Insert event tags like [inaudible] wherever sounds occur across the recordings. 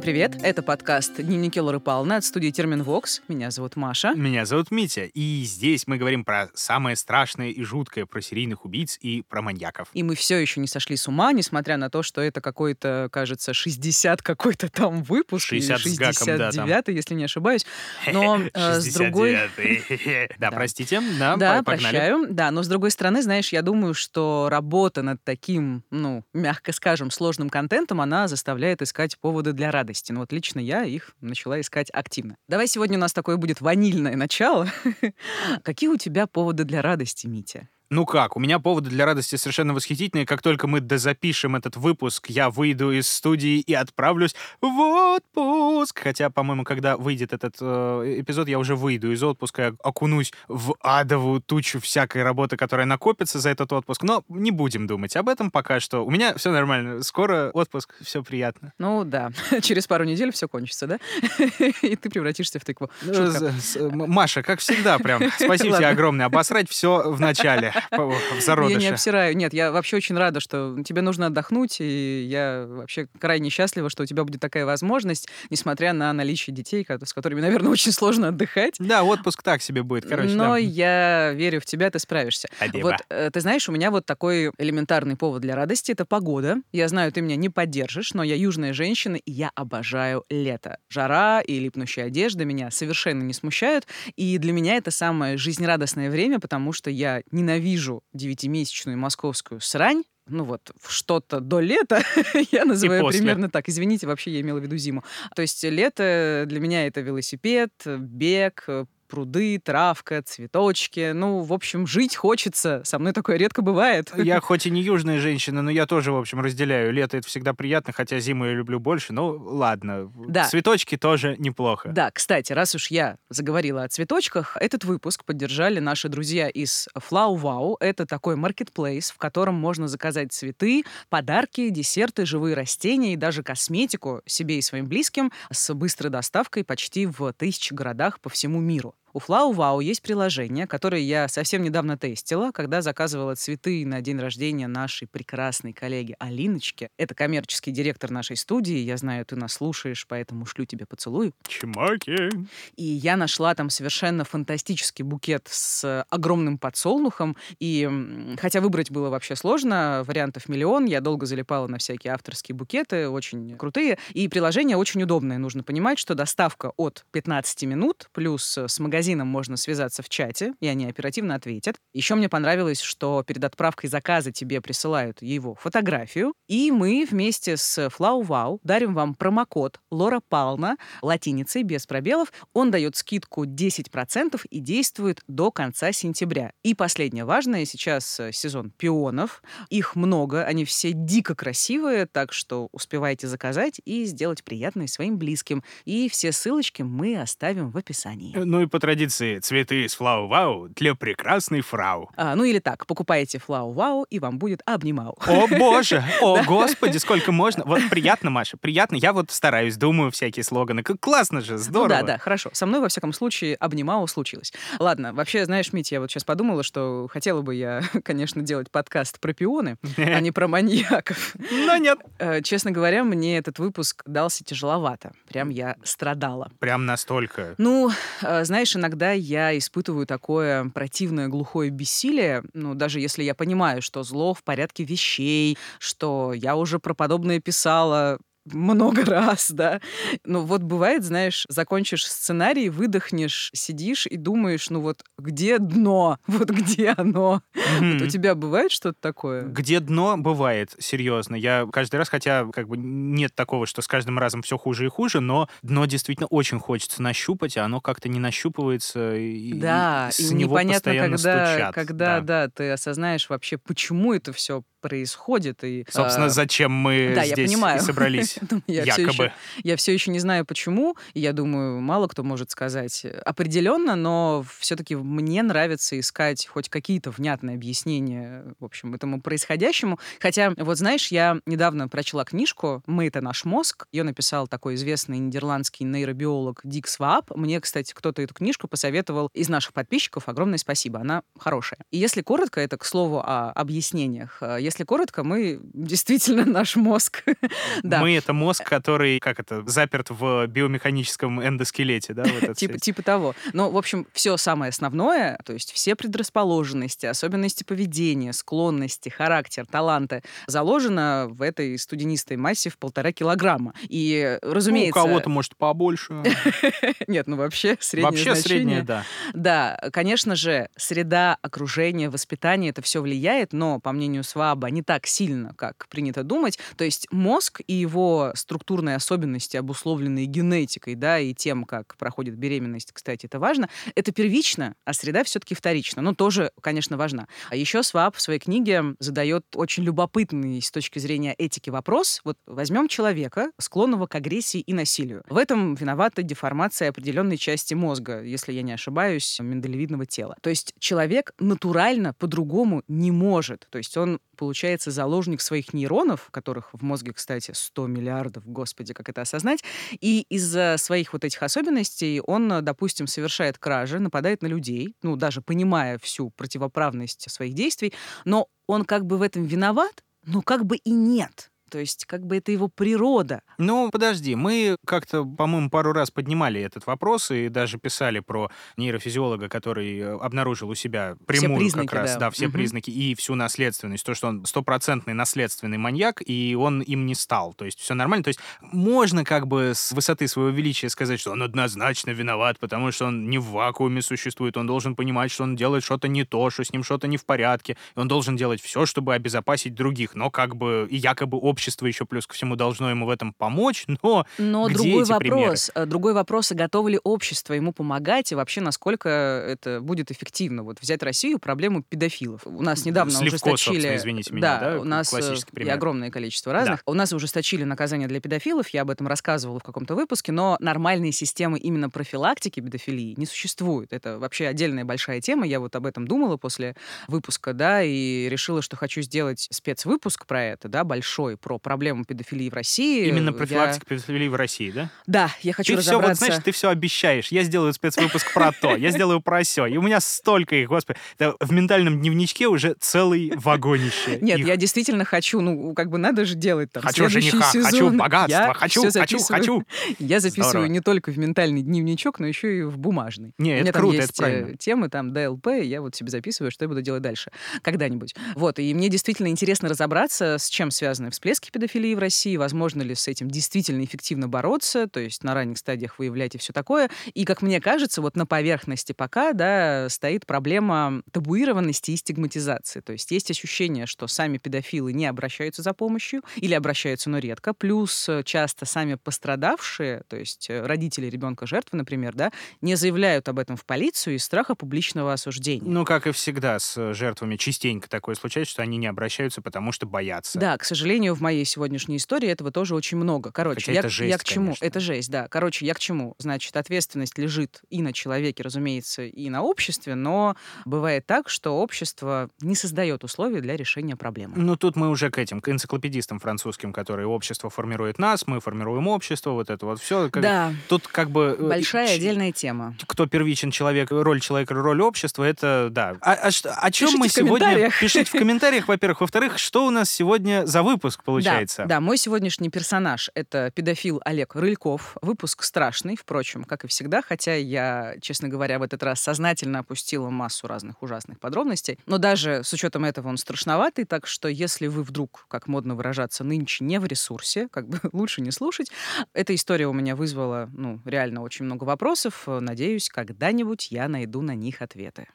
Всем привет! Это подкаст «Дневники Лоры Павловны» от студии Термин Вокс. Меня зовут Маша. Меня зовут Митя. И здесь мы говорим про самое страшное и жуткое, про серийных убийц и про маньяков. И мы все еще не сошли с ума, несмотря на то, что это какой-то, кажется, 60 какой-то там выпуск. 60 или с гаком, да, 69 если не ошибаюсь. [laughs] Но э, с другой... 69-й. [laughs] Да, простите. Да, прощаю. Да, но с другой стороны, знаешь, я думаю, что работа над таким, ну, мягко скажем, сложным контентом, она заставляет искать поводы для радости. Ну вот лично я их начала искать активно. Давай сегодня у нас такое будет ванильное начало. [laughs] Какие у тебя поводы для радости, Митя? Ну как, у меня поводы для радости совершенно восхитительные. Как только мы дозапишем этот выпуск, я выйду из студии и отправлюсь в отпуск. Хотя, по-моему, когда выйдет этот э, эпизод, я уже выйду из отпуска, я окунусь в адовую тучу всякой работы, которая накопится за этот отпуск. Но не будем думать об этом пока что. У меня все нормально. Скоро отпуск, все приятно. Ну да, [laughs] через пару недель все кончится, да? [laughs] И ты превратишься в тыкву. Ну, Маша, как всегда, прям [laughs] спасибо тебе огромное. Обосрать все в начале, [laughs] в Я не зародыше. обсираю. Нет, я вообще очень рада, что тебе нужно отдохнуть, и я вообще крайне счастлива, что у тебя будет такая возможность, несмотря на наличие детей, с которыми, наверное, [laughs] очень сложно отдыхать. Да, отпуск так себе будет, короче, Но да. я верю в тебя, ты справишься. Спасибо. Вот, э, ты знаешь, у меня вот такой элементарный повод для радости — это погода. Я знаю, ты меня не поддержишь, но я южная женщина, и я обожаю лето. Жара и липнущая одежда меня совершенно не смущают, и для меня это самое жизнерадостное время, потому что я ненавижу девятимесячную московскую срань, ну вот, что-то до лета, [laughs] я называю примерно так. Извините, вообще я имела в виду зиму. То есть лето для меня это велосипед, бег, пруды, травка, цветочки. Ну, в общем, жить хочется. Со мной такое редко бывает. Я [laughs] хоть и не южная женщина, но я тоже, в общем, разделяю. Лето — это всегда приятно, хотя зиму я люблю больше. Ну, ладно. Да. Цветочки тоже неплохо. Да, кстати, раз уж я заговорила о цветочках, этот выпуск поддержали наши друзья из Flow Wow. Это такой маркетплейс, в котором можно заказать цветы, подарки, десерты, живые растения и даже косметику себе и своим близким с быстрой доставкой почти в тысячи городах по всему миру. У Flow Wow есть приложение, которое я совсем недавно тестила, когда заказывала цветы на день рождения нашей прекрасной коллеги Алиночки. Это коммерческий директор нашей студии. Я знаю, ты нас слушаешь, поэтому шлю тебе поцелуй. Чмоки. И я нашла там совершенно фантастический букет с огромным подсолнухом. И хотя выбрать было вообще сложно, вариантов миллион, я долго залипала на всякие авторские букеты, очень крутые. И приложение очень удобное. Нужно понимать, что доставка от 15 минут, плюс с магазином можно связаться в чате, и они оперативно ответят. Еще мне понравилось, что перед отправкой заказа тебе присылают его фотографию, и мы вместе с Flow Wow дарим вам промокод Лора Пална латиницей без пробелов. Он дает скидку 10% и действует до конца сентября. И последнее важное, сейчас э, сезон пионов. Их много, они все дико красивые, так что успевайте заказать и сделать приятное своим близким. И все ссылочки мы оставим в описании. Ну и по традиции, цветы из Флау Вау для прекрасной фрау. А, ну или так, покупайте Флау Вау, и вам будет обнимал. О [laughs] боже, о господи, сколько можно. Вот приятно, Маша, приятно. Я вот стараюсь, думаю всякие слоганы. Классно же, Ну здорово. да, да, хорошо. Со мной, во всяком случае, обнимал случилось. Ладно, вообще, знаешь, Митя, я вот сейчас подумала, что хотела бы я, [laughs] конечно, делать подкаст про пионы, а не про маньяков. [laughs] Но нет. Э, Честно говоря, мне этот выпуск дался тяжеловато. Прям я страдала. Прям настолько. Ну, э, знаешь, иногда я испытываю такое противное глухое бессилие, ну, даже если я понимаю, что зло в порядке вещей, что я уже про подобное писала много [laughs] раз, да. Ну вот бывает, знаешь, закончишь сценарий, выдохнешь, сидишь и думаешь, ну вот где дно? [laughs] Вот где оно? Мгм. Вот у тебя бывает что-то такое? Где дно бывает, серьезно. Я каждый раз, хотя как бы нет такого, что с каждым разом все хуже и хуже, но дно действительно очень хочется нащупать, а оно как-то не нащупывается, и, Да, и и с него непонятно, постоянно когда, стучат. когда, Да. да. ты осознаешь вообще, почему это все происходит. И, Собственно, а, зачем мы да, я здесь понимаю. и собрались. Ну, [laughs] я Якобы. ещё- я все еще не знаю, почему. И я думаю, мало кто может сказать определенно, но все-таки мне нравится искать хоть какие-то внятные объяснения, в общем, этому происходящему. Хотя, вот знаешь, я недавно прочла книжку «Мы — это наш мозг». Ее написал такой известный нидерландский нейробиолог Дик Свааб. Мне, кстати, кто-то эту книжку посоветовал из наших подписчиков. Огромное спасибо. Она хорошая. И если коротко, это к слову о объяснениях. Э, Если коротко, мы [laughs] действительно наш мозг. [laughs] Да. Мы это мозг, который, как это, заперт в биомеханическом эндоскелете, да? Вот типа, типа того. Ну, в общем, все самое основное, то есть все предрасположенности, особенности поведения, склонности, характер, таланты заложено в этой студенистой массе в полтора килограмма. И, разумеется... Ну, у кого-то, может, побольше. [laughs] Нет, ну вообще среднее Вообще среднее, да. Да, конечно же, среда, окружение, воспитание, это все влияет, но, по мнению Сваба, не так сильно, как принято думать. То есть мозг и его структурные особенности, обусловленные генетикой, да, и тем, как проходит беременность, кстати, это важно, это первично, а среда все-таки вторична. Ну, тоже, конечно, важна. А еще Сваб в своей книге задает очень любопытный с точки зрения этики вопрос. Вот возьмем человека, склонного к агрессии и насилию. В этом виновата деформация определенной части мозга, если я не ошибаюсь, миндалевидного тела. То есть человек натурально по-другому не может. То есть он получается заложник своих нейронов, которых в мозге, кстати, 100 миллиардов, господи, как это осознать, и из-за своих вот этих особенностей он, допустим, совершает кражи, нападает на людей, ну, даже понимая всю противоправность своих действий, но он как бы в этом виноват, но как бы и нет. То есть как бы это его природа. Ну, подожди, мы как-то, по-моему, пару раз поднимали этот вопрос и даже писали про нейрофизиолога, который э, обнаружил у себя прямую признаки, как раз, да, да все угу. признаки и всю наследственность, то, что он стопроцентный наследственный маньяк, и он им не стал. То есть все нормально. То есть можно как бы с высоты своего величия сказать, что он однозначно виноват, потому что он не в вакууме существует, он должен понимать, что он делает что-то не то, что с ним что-то не в порядке, и он должен делать все, чтобы обезопасить других, но как бы и якобы общество общество еще плюс ко всему должно ему в этом помочь, но Но где другой эти вопрос, примеры? Э, другой вопрос, готово ли общество ему помогать и вообще насколько это будет эффективно. Вот взять Россию, проблему педофилов. У нас недавно Сливко, ужесточили... извините меня, да, да у нас э, и огромное количество разных. Да. У нас ужесточили наказание для педофилов, я об этом рассказывала в каком-то выпуске, но нормальной системы именно профилактики педофилии не существует. Это вообще отдельная большая тема. Я вот об этом думала после выпуска, да, и решила, что хочу сделать спецвыпуск про это, да, большой, про проблему педофилии в России. Именно профилактика я... педофилии в России, да? Да, я хочу ты разобраться... Все, вот, знаешь, ты все обещаешь. Я сделаю спецвыпуск про то, я сделаю про все. И у меня столько их, господи. в ментальном дневничке уже целый вагонище. Нет, я действительно хочу, ну, как бы надо же делать там Хочу жениха, хочу богатство, хочу, хочу, хочу. Я записываю не только в ментальный дневничок, но еще и в бумажный. Не, это круто, это правильно. темы, там, ДЛП, я вот себе записываю, что я буду делать дальше. Когда-нибудь. Вот, и мне действительно интересно разобраться, с чем связаны всплески всплески педофилии в России, возможно ли с этим действительно эффективно бороться, то есть на ранних стадиях выявлять и все такое. И, как мне кажется, вот на поверхности пока да, стоит проблема табуированности и стигматизации. То есть есть ощущение, что сами педофилы не обращаются за помощью или обращаются, но редко. Плюс э, часто сами пострадавшие, то есть э, родители ребенка жертвы, например, да, не заявляют об этом в полицию из страха публичного осуждения. Ну, как и всегда с жертвами, частенько такое случается, что они не обращаются, потому что боятся. Да, к сожалению, в моей моей сегодняшней истории этого тоже очень много. Короче, Хотя я, это жесть, я к чему? Конечно. Это жесть, да. Короче, я к чему? Значит, ответственность лежит и на человеке, разумеется, и на обществе, но бывает так, что общество не создает условия для решения проблемы. Ну, тут мы уже к этим, к энциклопедистам французским, которые общество формирует нас, мы формируем общество, вот это вот все. Как... Да. Тут как бы... Э, Большая ч... отдельная тема. Кто первичен человек, роль человека, роль общества, это да. А, а о чем Пишите мы сегодня... Пишите в комментариях, во-первых. Во-вторых, что у нас сегодня за выпуск получается? Да, да, мой сегодняшний персонаж — это педофил Олег Рыльков. Выпуск страшный, впрочем, как и всегда, хотя я, честно говоря, в этот раз сознательно опустила массу разных ужасных подробностей. Но даже с учетом этого он страшноватый, так что если вы вдруг, как модно выражаться, нынче не в ресурсе, как бы [laughs] лучше не слушать. Эта история у меня вызвала, ну, реально очень много вопросов. Надеюсь, когда-нибудь я найду на них ответы.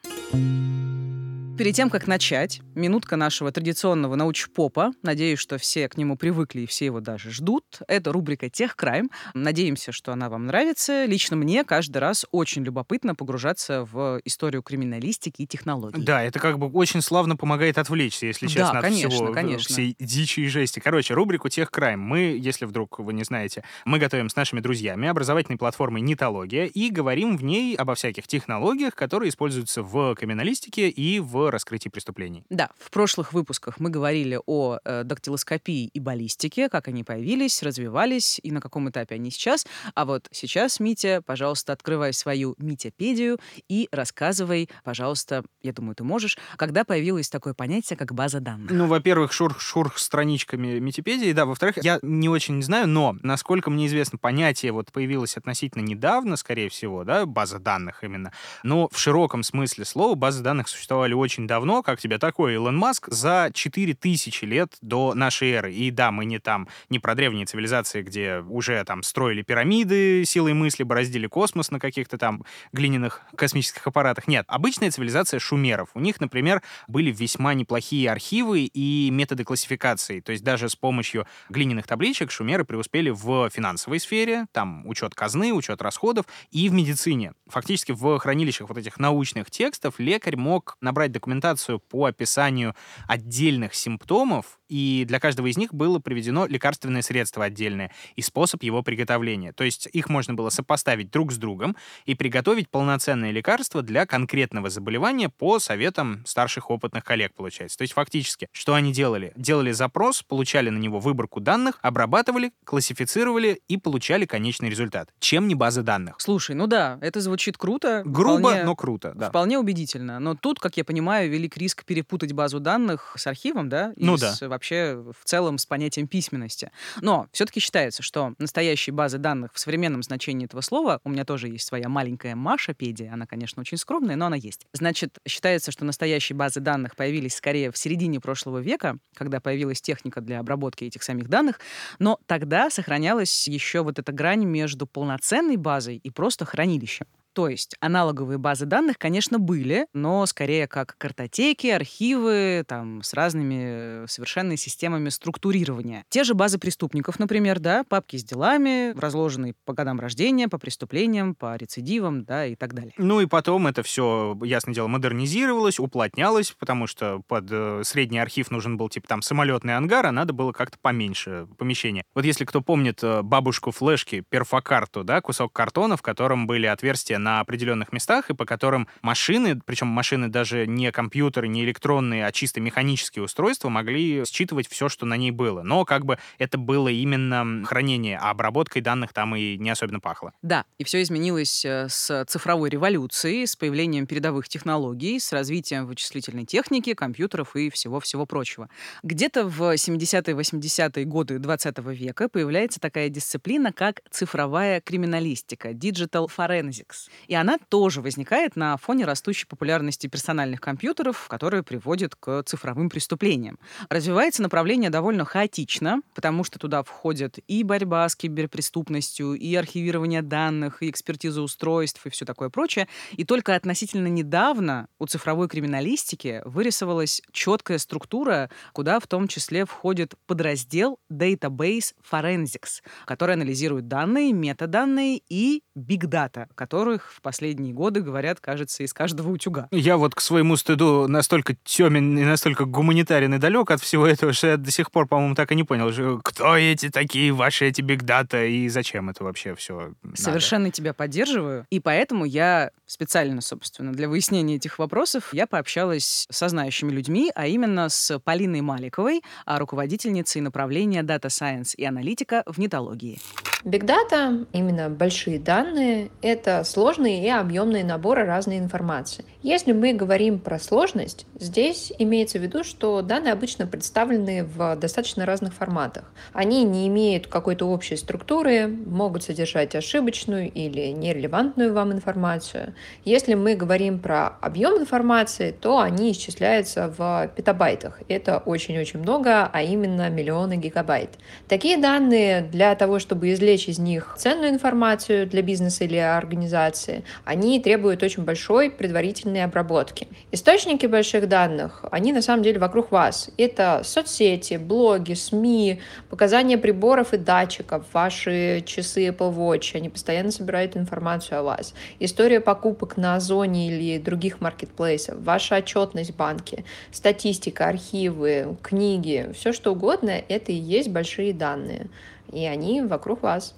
Перед тем, как начать, минутка нашего традиционного научпопа. Надеюсь, что все к нему привыкли и все его даже ждут. Это рубрика «Тех Крайм». Надеемся, что она вам нравится. Лично мне каждый раз очень любопытно погружаться в историю криминалистики и технологий. Да, это как бы очень славно помогает отвлечься, если честно, да, конечно, от всего, конечно. всей дичи и жести. Короче, рубрику «Тех Крайм». Мы, если вдруг вы не знаете, мы готовим с нашими друзьями образовательной платформой «Нитология» и говорим в ней обо всяких технологиях, которые используются в криминалистике и в в раскрытии преступлений. Да, в прошлых выпусках мы говорили о э, дактилоскопии и баллистике, как они появились, развивались и на каком этапе они сейчас. А вот сейчас, Митя, пожалуйста, открывай свою Митяпедию и рассказывай, пожалуйста, я думаю, ты можешь, когда появилось такое понятие, как база данных. Ну, во-первых, шурх-шурх страничками Митипедии, да, во-вторых, я не очень знаю, но, насколько мне известно, понятие вот появилось относительно недавно, скорее всего, да, база данных именно, но в широком смысле слова базы данных существовали очень давно, как тебе такой Илон Маск, за 4000 лет до нашей эры. И да, мы не там, не про древние цивилизации, где уже там строили пирамиды силой мысли, бороздили космос на каких-то там глиняных космических аппаратах. Нет, обычная цивилизация шумеров. У них, например, были весьма неплохие архивы и методы классификации. То есть даже с помощью глиняных табличек шумеры преуспели в финансовой сфере, там учет казны, учет расходов, и в медицине. Фактически в хранилищах вот этих научных текстов лекарь мог набрать документацию по описанию отдельных симптомов, и для каждого из них было приведено лекарственное средство отдельное и способ его приготовления. То есть их можно было сопоставить друг с другом и приготовить полноценное лекарство для конкретного заболевания по советам старших опытных коллег, получается. То есть фактически, что они делали? Делали запрос, получали на него выборку данных, обрабатывали, классифицировали и получали конечный результат. Чем не база данных? Слушай, ну да, это звучит круто. Грубо, вполне, но круто, да. Вполне убедительно. Но тут, как я понимаю, велик риск перепутать базу данных с архивом, да? И Ну с, вообще в целом с понятием письменности. Но все-таки считается, что настоящие базы данных в современном значении этого слова, у меня тоже есть своя маленькая Маша-педия, она, конечно, очень скромная, но она есть. Значит, считается, что настоящие базы данных появились скорее в середине прошлого века, когда появилась техника для обработки этих самих данных, но тогда сохранялась еще вот эта грань между полноценной базой и просто хранилищем. То есть аналоговые базы данных, конечно, были, но скорее как картотеки, архивы, там, с разными э, совершенно системами структурирования. Те же базы преступников, например, да, папки с делами, разложенные по годам рождения, по преступлениям, по рецидивам, да, и так далее. Ну и потом это все, ясное дело, модернизировалось, уплотнялось, потому что под э, средний архив нужен был типа там самолетный ангар, а надо было как-то поменьше помещения. Вот если кто помнит э, бабушку флешки, перфокарту, да, кусок картона, в котором были отверстия на определенных местах, и по которым машины, причем машины даже не компьютеры, не электронные, а чисто механические устройства, могли считывать все, что на ней было. Но как бы это было именно хранение, а обработкой данных там и не особенно пахло. Да, и все изменилось э, с цифровой революцией, с появлением передовых технологий, с развитием вычислительной техники, компьютеров и всего-всего прочего. Где-то в 70-е, 80-е годы 20 века появляется такая дисциплина, как цифровая криминалистика, digital forensics. И она тоже возникает на фоне растущей популярности персональных компьютеров, которые приводят к цифровым преступлениям. Развивается направление довольно хаотично, потому что туда входят и борьба с киберпреступностью, и архивирование данных, и экспертиза устройств, и все такое прочее. И только относительно недавно у цифровой криминалистики вырисовалась четкая структура, куда в том числе входит подраздел Database Forensics, который анализирует данные, метаданные и big data, которых в последние годы, говорят, кажется, из каждого утюга. Я вот к своему стыду настолько темен и настолько гуманитарен и далек от всего этого, что я до сих пор, по-моему, так и не понял, кто эти такие ваши эти бигдата и зачем это вообще все Совершенно тебя поддерживаю. И поэтому я специально, собственно, для выяснения этих вопросов я пообщалась со знающими людьми, а именно с Полиной Маликовой, а руководительницей направления Data Science и аналитика в нетологии. Data, именно большие данные, это сложные и объемные наборы разной информации. Если мы говорим про сложность, здесь имеется в виду, что данные обычно представлены в достаточно разных форматах. Они не имеют какой-то общей структуры, могут содержать ошибочную или нерелевантную вам информацию. Если мы говорим про объем информации, то они исчисляются в петабайтах. Это очень-очень много, а именно миллионы гигабайт. Такие данные для того, чтобы извлечь из них ценную информацию для бизнеса или организации, они требуют очень большой предварительной обработки. Источники больших данных, они на самом деле вокруг вас. Это соцсети, блоги, СМИ, показания приборов и датчиков, ваши часы Apple Watch, они постоянно собирают информацию о вас. История покупок на Озоне или других маркетплейсах, ваша отчетность в банке, статистика, архивы, книги, все что угодно, это и есть большие данные. И они вокруг вас.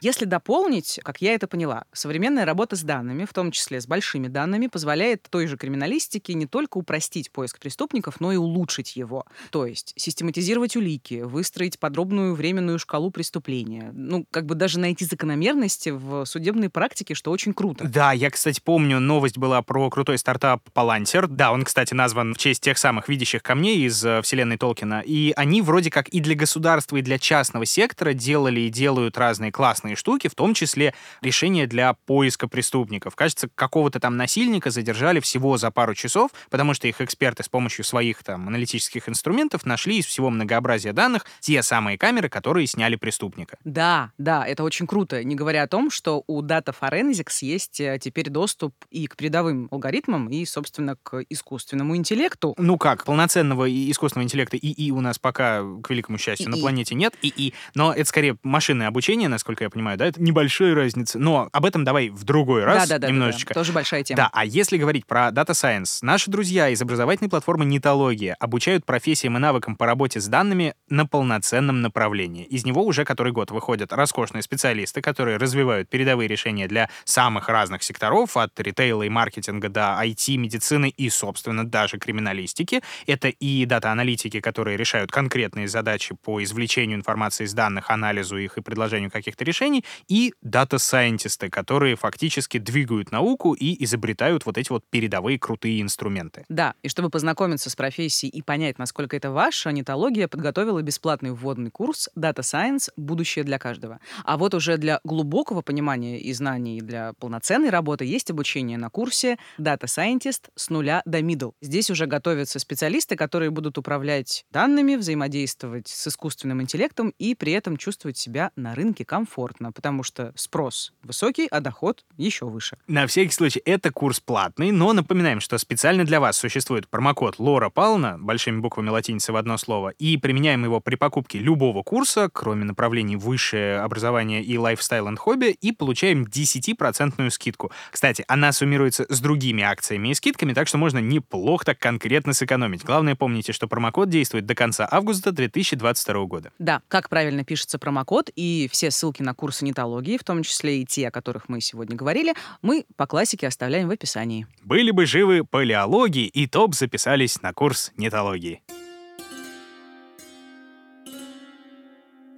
Если дополнить, как я это поняла, современная работа с данными, в том числе с большими данными, позволяет той же криминалистике не только упростить поиск преступников, но и улучшить его. То есть систематизировать улики, выстроить подробную временную шкалу преступления. Ну, как бы даже найти закономерности в судебной практике, что очень круто. Да, я, кстати, помню, новость была про крутой стартап Palantir. Да, он, кстати, назван в честь тех самых видящих камней из э, вселенной Толкина. И они вроде как и для государства, и для частного сектора делали и делают разные классные штуки, в том числе решения для поиска преступников. Кажется, какого-то там насильника задержали всего за пару часов, потому что их эксперты с помощью своих там аналитических инструментов нашли из всего многообразия данных те самые камеры, которые сняли преступника. Да, да, это очень круто. Не говоря о том, что у Data Forensics есть э, теперь доступ и к передовым алгоритмам, и, собственно, к искусственному интеллекту. Ну как, полноценного искусственного интеллекта ИИ у нас пока, к великому счастью, и на планете нет, ИИ, но это скорее машинное обучение, насколько я понимаю, да, это небольшая разница. Но об этом давай в другой раз да, да, немножечко. Да, да, тоже большая тема. Да, а если говорить про Data Science, наши друзья из образовательной платформы Нитология обучают профессиям и навыкам по работе с данными на полноценном направлении. Из него уже который год выходят роскошные специалисты, которые развивают передовые решения для самых разных секторов, от ритейла и маркетинга до IT, медицины и, собственно, даже криминалистики. Это и дата-аналитики, которые решают конкретные задачи по извлечению информации из данных, анализу их и предложению каких-то решений, и дата-сайентисты, которые фактически двигают науку и изобретают вот эти вот передовые крутые инструменты. Да, и чтобы познакомиться с профессией и понять, насколько это ваша, Нетология подготовила бесплатный вводный курс Data Science «Будущее для каждого». А вот уже для глубокого понимания и знаний, для полноценной работы есть обучение на курсе Data Scientist с нуля до middle. Здесь уже готовятся специалисты, которые будут управлять данными, взаимодействовать с искусственным интеллектом и при этом чувствовать себя на рынке комфортно потому что спрос высокий, а доход еще выше. На всякий случай, это курс платный, но напоминаем, что специально для вас существует промокод Лора Павловна, большими буквами латиницы в одно слово, и применяем его при покупке любого курса, кроме направлений высшее образование и лайфстайл и хобби, и получаем 10% скидку. Кстати, она суммируется с другими акциями и скидками, так что можно неплохо так конкретно сэкономить. Главное, помните, что промокод действует до конца августа 2022 года. Да, как правильно пишется промокод и все ссылки на курсы нетологии, в том числе и те, о которых мы сегодня говорили, мы по классике оставляем в описании. Были бы живы палеологии, и топ записались на курс нетологии.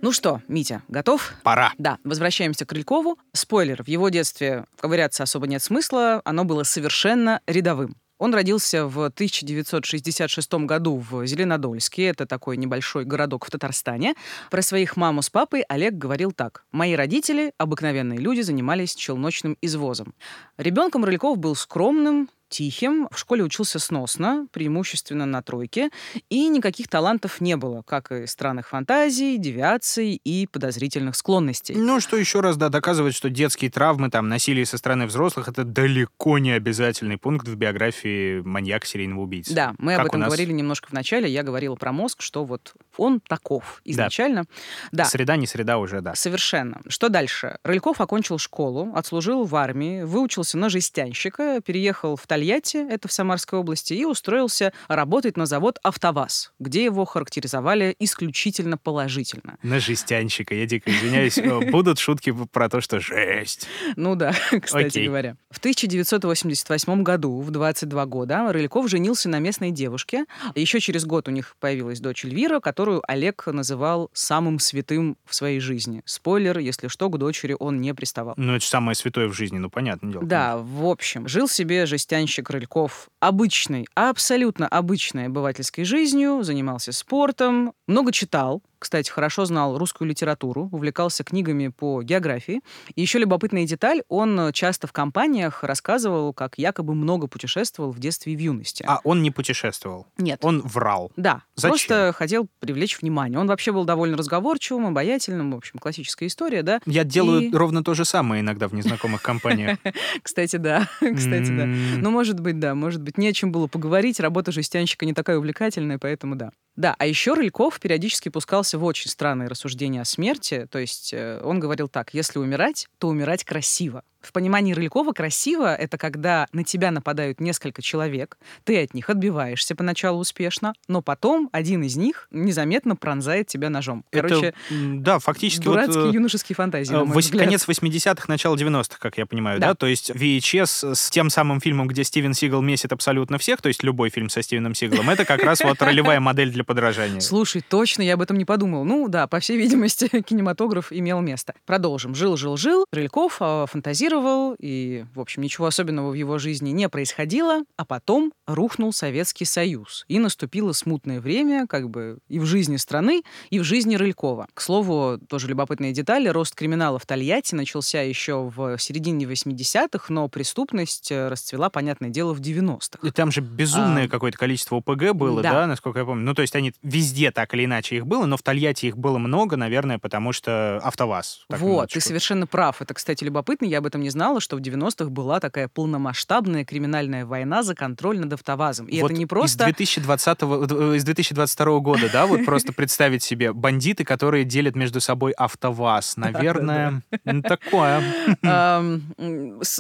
Ну что, Митя, готов? Пора. Да, возвращаемся к Крылькову. Спойлер, в его детстве ковыряться особо нет смысла, оно было совершенно рядовым. Он родился в 1966 году в Зеленодольске. Это такой небольшой городок в Татарстане. Про своих маму с папой Олег говорил так. «Мои родители, обыкновенные люди, занимались челночным извозом. Ребенком Рыльков был скромным, тихим, в школе учился сносно, преимущественно на тройке, и никаких талантов не было, как и странных фантазий, девиаций и подозрительных склонностей. Ну, что еще раз, да, доказывает, что детские травмы, там, насилие со стороны взрослых — это далеко не обязательный пункт в биографии маньяка серийного убийцы. Да, мы как об этом нас... говорили немножко в начале, я говорила про мозг, что вот он таков изначально. Да. да. Среда не среда уже, да. Совершенно. Что дальше? Рыльков окончил школу, отслужил в армии, выучился на жестянщика, переехал в Тольятти это в Самарской области, и устроился работать на завод «АвтоВАЗ», где его характеризовали исключительно положительно. На жестянщика, я дико извиняюсь. Будут шутки про то, что жесть. Ну да, [laughs] кстати Окей. говоря. В 1988 году, в 22 года, Рыльков женился на местной девушке. Еще через год у них появилась дочь Эльвира, которую Олег называл самым святым в своей жизни. Спойлер, если что, к дочери он не приставал. Ну, это самое святое в жизни, ну, понятно дело. Да, в общем, жил себе жестянщик Крыльков обычной, абсолютно обычной обывательской жизнью, занимался спортом, много читал, кстати, хорошо знал русскую литературу, увлекался книгами по географии. И еще любопытная деталь, он часто в компаниях рассказывал, как якобы много путешествовал в детстве и в юности. А он не путешествовал? Нет. Он врал? Да. Зачем? Просто хотел привлечь внимание. Он вообще был довольно разговорчивым, обаятельным, в общем, классическая история, да. Я делаю и... ровно то же самое иногда в незнакомых компаниях. [laughs] Кстати, да. [laughs] Кстати, да. Ну, может быть, да. Может быть, не о чем было поговорить. Работа жестянщика не такая увлекательная, поэтому да. Да, а еще Рыльков периодически пускался в очень странные рассуждения о смерти. То есть э, он говорил так, если умирать, то умирать красиво. В понимании Рылькова красиво — это когда на тебя нападают несколько человек, ты от них отбиваешься поначалу успешно, но потом один из них незаметно пронзает тебя ножом. Короче, это, да, фактически... Дурацкие вот, юношеские фантазии, э, вось, Конец 80-х, начало 90-х, как я понимаю, да. да? То есть VHS с тем самым фильмом, где Стивен Сигал месит абсолютно всех, то есть любой фильм со Стивеном Сигалом, это как раз вот ролевая модель для подражания. [laughs] Слушай, точно, я об этом не подумал. Ну да, по всей видимости, [laughs] кинематограф имел место. Продолжим. Жил, жил, жил. Рыльков а, фантазировал, и, в общем, ничего особенного в его жизни не происходило, а потом рухнул Советский Союз. И наступило смутное время, как бы и в жизни страны, и в жизни Рылькова. К слову, тоже любопытные детали. Рост криминала в Тольятти начался еще в середине 80-х, но преступность э, расцвела, понятное дело, в 90-х. И там же безумное а, какое-то количество ОПГ было, да. да, насколько я помню. Ну, то есть они везде так или иначе их было, но в Тольятти их было много, наверное, потому что АвтоВАЗ. Вот, ты совершенно прав. Это, кстати, любопытно. Я об этом не знала, что в 90-х была такая полномасштабная криминальная война за контроль над АвтоВАЗом. И вот это не просто... Из 2020 э, из 2022 года, да, вот просто [laughs] представить себе бандиты, которые делят между собой АвтоВАЗ. Наверное, такое. [laughs]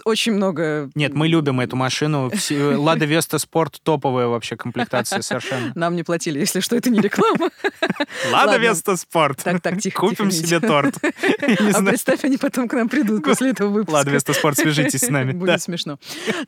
Очень много... Нет, мы любим эту машину. Лада Веста Спорт топовая вообще комплектация совершенно. Нам не платили, если что, это не реклама. [laughs] Лада Веста Спорт. Так, так, тихо. Купим себе торт. А представь, они потом к нам придут после этого выпуска. Лада Веста Спорт, свяжитесь с нами. Будет смешно.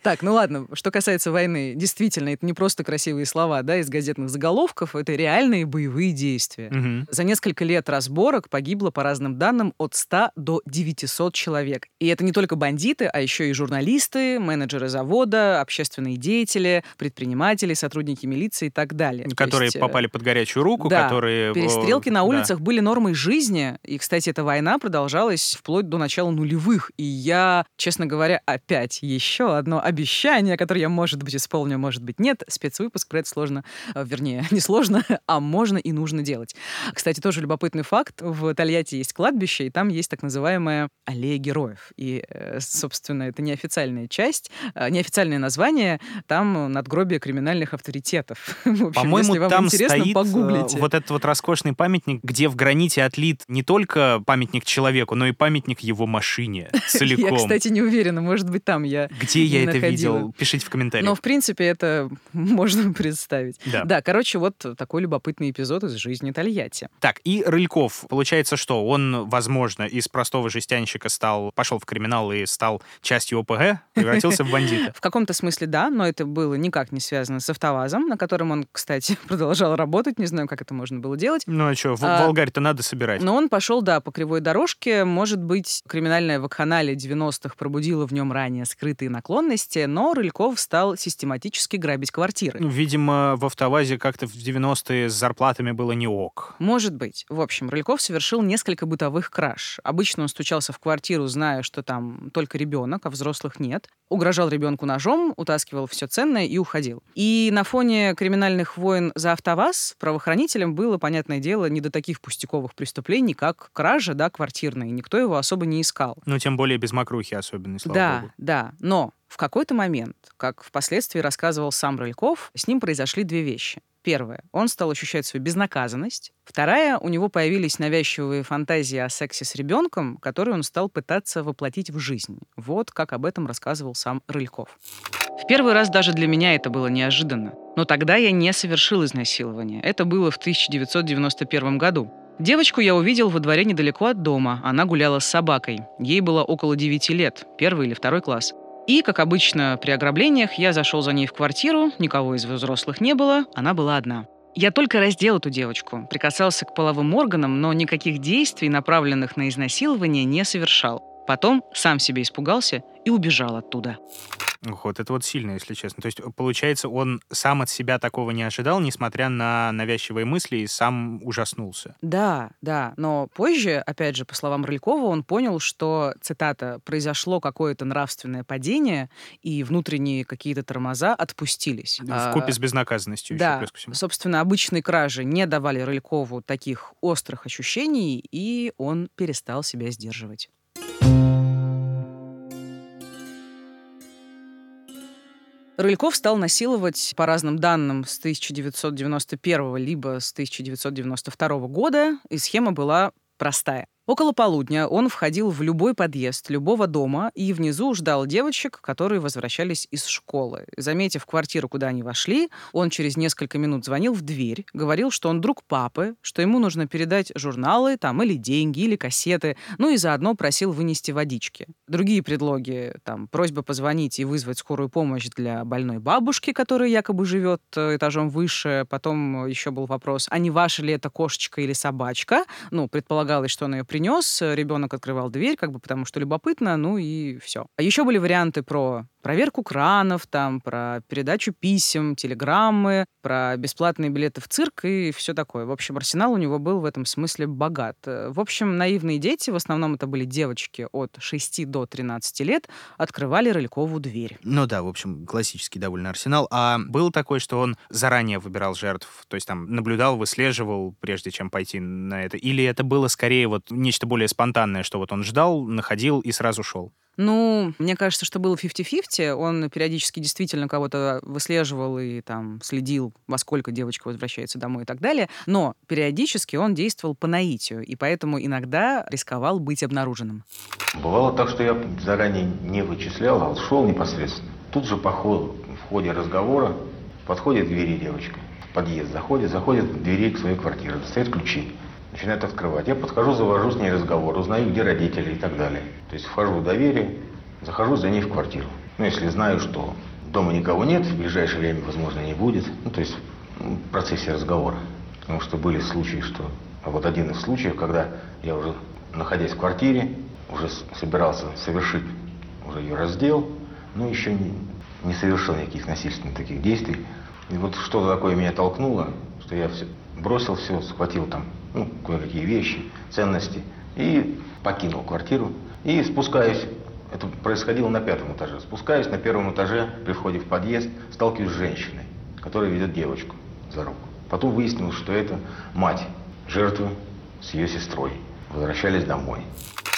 Так, ну ладно, что касается войны, действительно, это не просто красивые слова, да, из газетных заголовков, это реальные боевые действия. За несколько лет разборок погибло, по разным данным, от 100 до 900 человек. И это не только бандиты, а еще и журналисты, менеджеры завода, общественные деятели, предприниматели, сотрудники милиции и так далее. Которые есть, э, попали под горячую руку, да, которые... перестрелки на улицах да. были нормой жизни. И, кстати, эта война продолжалась вплоть до начала нулевых. И я, честно говоря, опять еще одно обещание, которое я, может быть, исполню, может быть, нет. Спецвыпуск про это сложно, э, вернее, [laughs] не сложно, а можно и нужно делать. Кстати, тоже любопытный факт. В Тольятти есть кладбище, и там есть так называемая аллея героев. И, э, собственно, это неофициальная часть, неофициальное название. Там надгробие криминальных авторитетов. [laughs] По-моему, там интересно, стоит погуглите. вот этот вот роскошный памятник, где в граните отлит не только памятник человеку, но и памятник его машине [laughs] целиком. Кстати, не уверена, может быть, там я Где я это видел? Пишите в комментариях. Но, в принципе, это [laughs] можно представить. Да. Да, короче, вот такой любопытный эпизод из жизни Тольятти. Так, и Рыльков, получается, что он, возможно, из простого жестянщика стал, пошел в криминал и стал частью ОПГ, превратился в бандита. [laughs] В каком-то смысле, да, но это было никак не связано с автовазом, на котором он, кстати, [laughs] продолжал работать. Не знаю, как это можно было делать. Ну а что, а, Волгарь-то надо собирать. Но он пошел, да, по кривой дорожке. Может быть, криминальная вакханалия 90-х пробудила в нем ранее скрытые наклонности, но Рыльков стал систематически грабить квартиры. Ну, видимо, в автовазе как-то в 90-е с зарплатами было не ок. Может быть. В общем, Рыльков совершил несколько бытовых краж. Обычно он стучался в квартиру, зная, что там только ребенок, а взрослых нет. Угрожал ребенку ножом, утаскивал все ценное и уходил. И на фоне криминальных войн за АвтоВАЗ правоохранителям было, понятное дело, не до таких пустяковых преступлений, как кража, да, квартирная. Никто его особо не искал. Ну, тем более без мокрухи особенно, слава да, богу. Да, но в какой-то момент, как впоследствии рассказывал сам Рыльков, с ним произошли две вещи. Первое. Он стал ощущать свою безнаказанность. Вторая. У него появились навязчивые фантазии о сексе с ребенком, которые он стал пытаться воплотить в жизнь. Вот как об этом рассказывал сам Рыльков. В первый раз даже для меня это было неожиданно. Но тогда я не совершил изнасилование. Это было в 1991 году. Девочку я увидел во дворе недалеко от дома. Она гуляла с собакой. Ей было около 9 лет, первый или второй класс. И, как обычно при ограблениях, я зашел за ней в квартиру, никого из взрослых не было, она была одна. Я только раздел эту девочку, прикасался к половым органам, но никаких действий, направленных на изнасилование, не совершал. Потом сам себе испугался и убежал оттуда. Вот это вот сильно, если честно. То есть, получается, он сам от себя такого не ожидал, несмотря на навязчивые мысли, и сам ужаснулся. Да, да. Но позже, опять же, по словам Рылькова, он понял, что, цитата, «произошло какое-то нравственное падение, и внутренние какие-то тормоза отпустились». В купе с безнаказанностью да, еще, плюс собственно, обычные кражи не давали Рылькову таких острых ощущений, и он перестал себя сдерживать. Рыльков стал насиловать, по разным данным, с 1991 либо с 1992 года, и схема была простая. Около полудня он входил в любой подъезд любого дома и внизу ждал девочек, которые возвращались из школы. Заметив квартиру, куда они вошли, он через несколько минут звонил в дверь, говорил, что он друг папы, что ему нужно передать журналы там или деньги, или кассеты, ну и заодно просил вынести водички. Другие предлоги, там, просьба позвонить и вызвать скорую помощь для больной бабушки, которая якобы живет э, этажом выше. Потом еще был вопрос, а не ваша ли это кошечка или собачка? Ну, предполагалось, что он ее принес, ребенок открывал дверь, как бы потому что любопытно, ну и все. А еще были варианты про проверку кранов, там, про передачу писем, телеграммы, про бесплатные билеты в цирк и все такое. В общем, арсенал у него был в этом смысле богат. В общем, наивные дети, в основном это были девочки от 6 до 13 лет, открывали Рылькову дверь. Ну да, в общем, классический довольно арсенал. А был такой, что он заранее выбирал жертв, то есть там наблюдал, выслеживал, прежде чем пойти на это? Или это было скорее вот нечто более спонтанное, что вот он ждал, находил и сразу шел? Ну, мне кажется, что было 50-50. Он периодически действительно кого-то выслеживал и там следил, во сколько девочка возвращается домой и так далее. Но периодически он действовал по наитию, и поэтому иногда рисковал быть обнаруженным. Бывало так, что я заранее не вычислял, а шел непосредственно. Тут же по ходу, в ходе разговора подходит к двери девочка. В подъезд заходит, заходит к двери к своей квартире, достает ключи начинает открывать. Я подхожу, завожу с ней разговор, узнаю, где родители и так далее. То есть вхожу в доверие, захожу за ней в квартиру. Ну, если знаю, что дома никого нет, в ближайшее время, возможно, не будет. Ну, то есть в процессе разговора. Потому что были случаи, что... А вот один из случаев, когда я уже, находясь в квартире, уже собирался совершить уже ее раздел, но еще не, не совершил никаких насильственных таких действий. И вот что-то такое меня толкнуло, что я все, бросил все, схватил там ну, кое-какие вещи, ценности, и покинул квартиру. И спускаюсь, это происходило на пятом этаже, спускаюсь на первом этаже, при входе в подъезд, сталкиваюсь с женщиной, которая ведет девочку за руку. Потом выяснилось, что это мать жертвы с ее сестрой. Возвращались домой.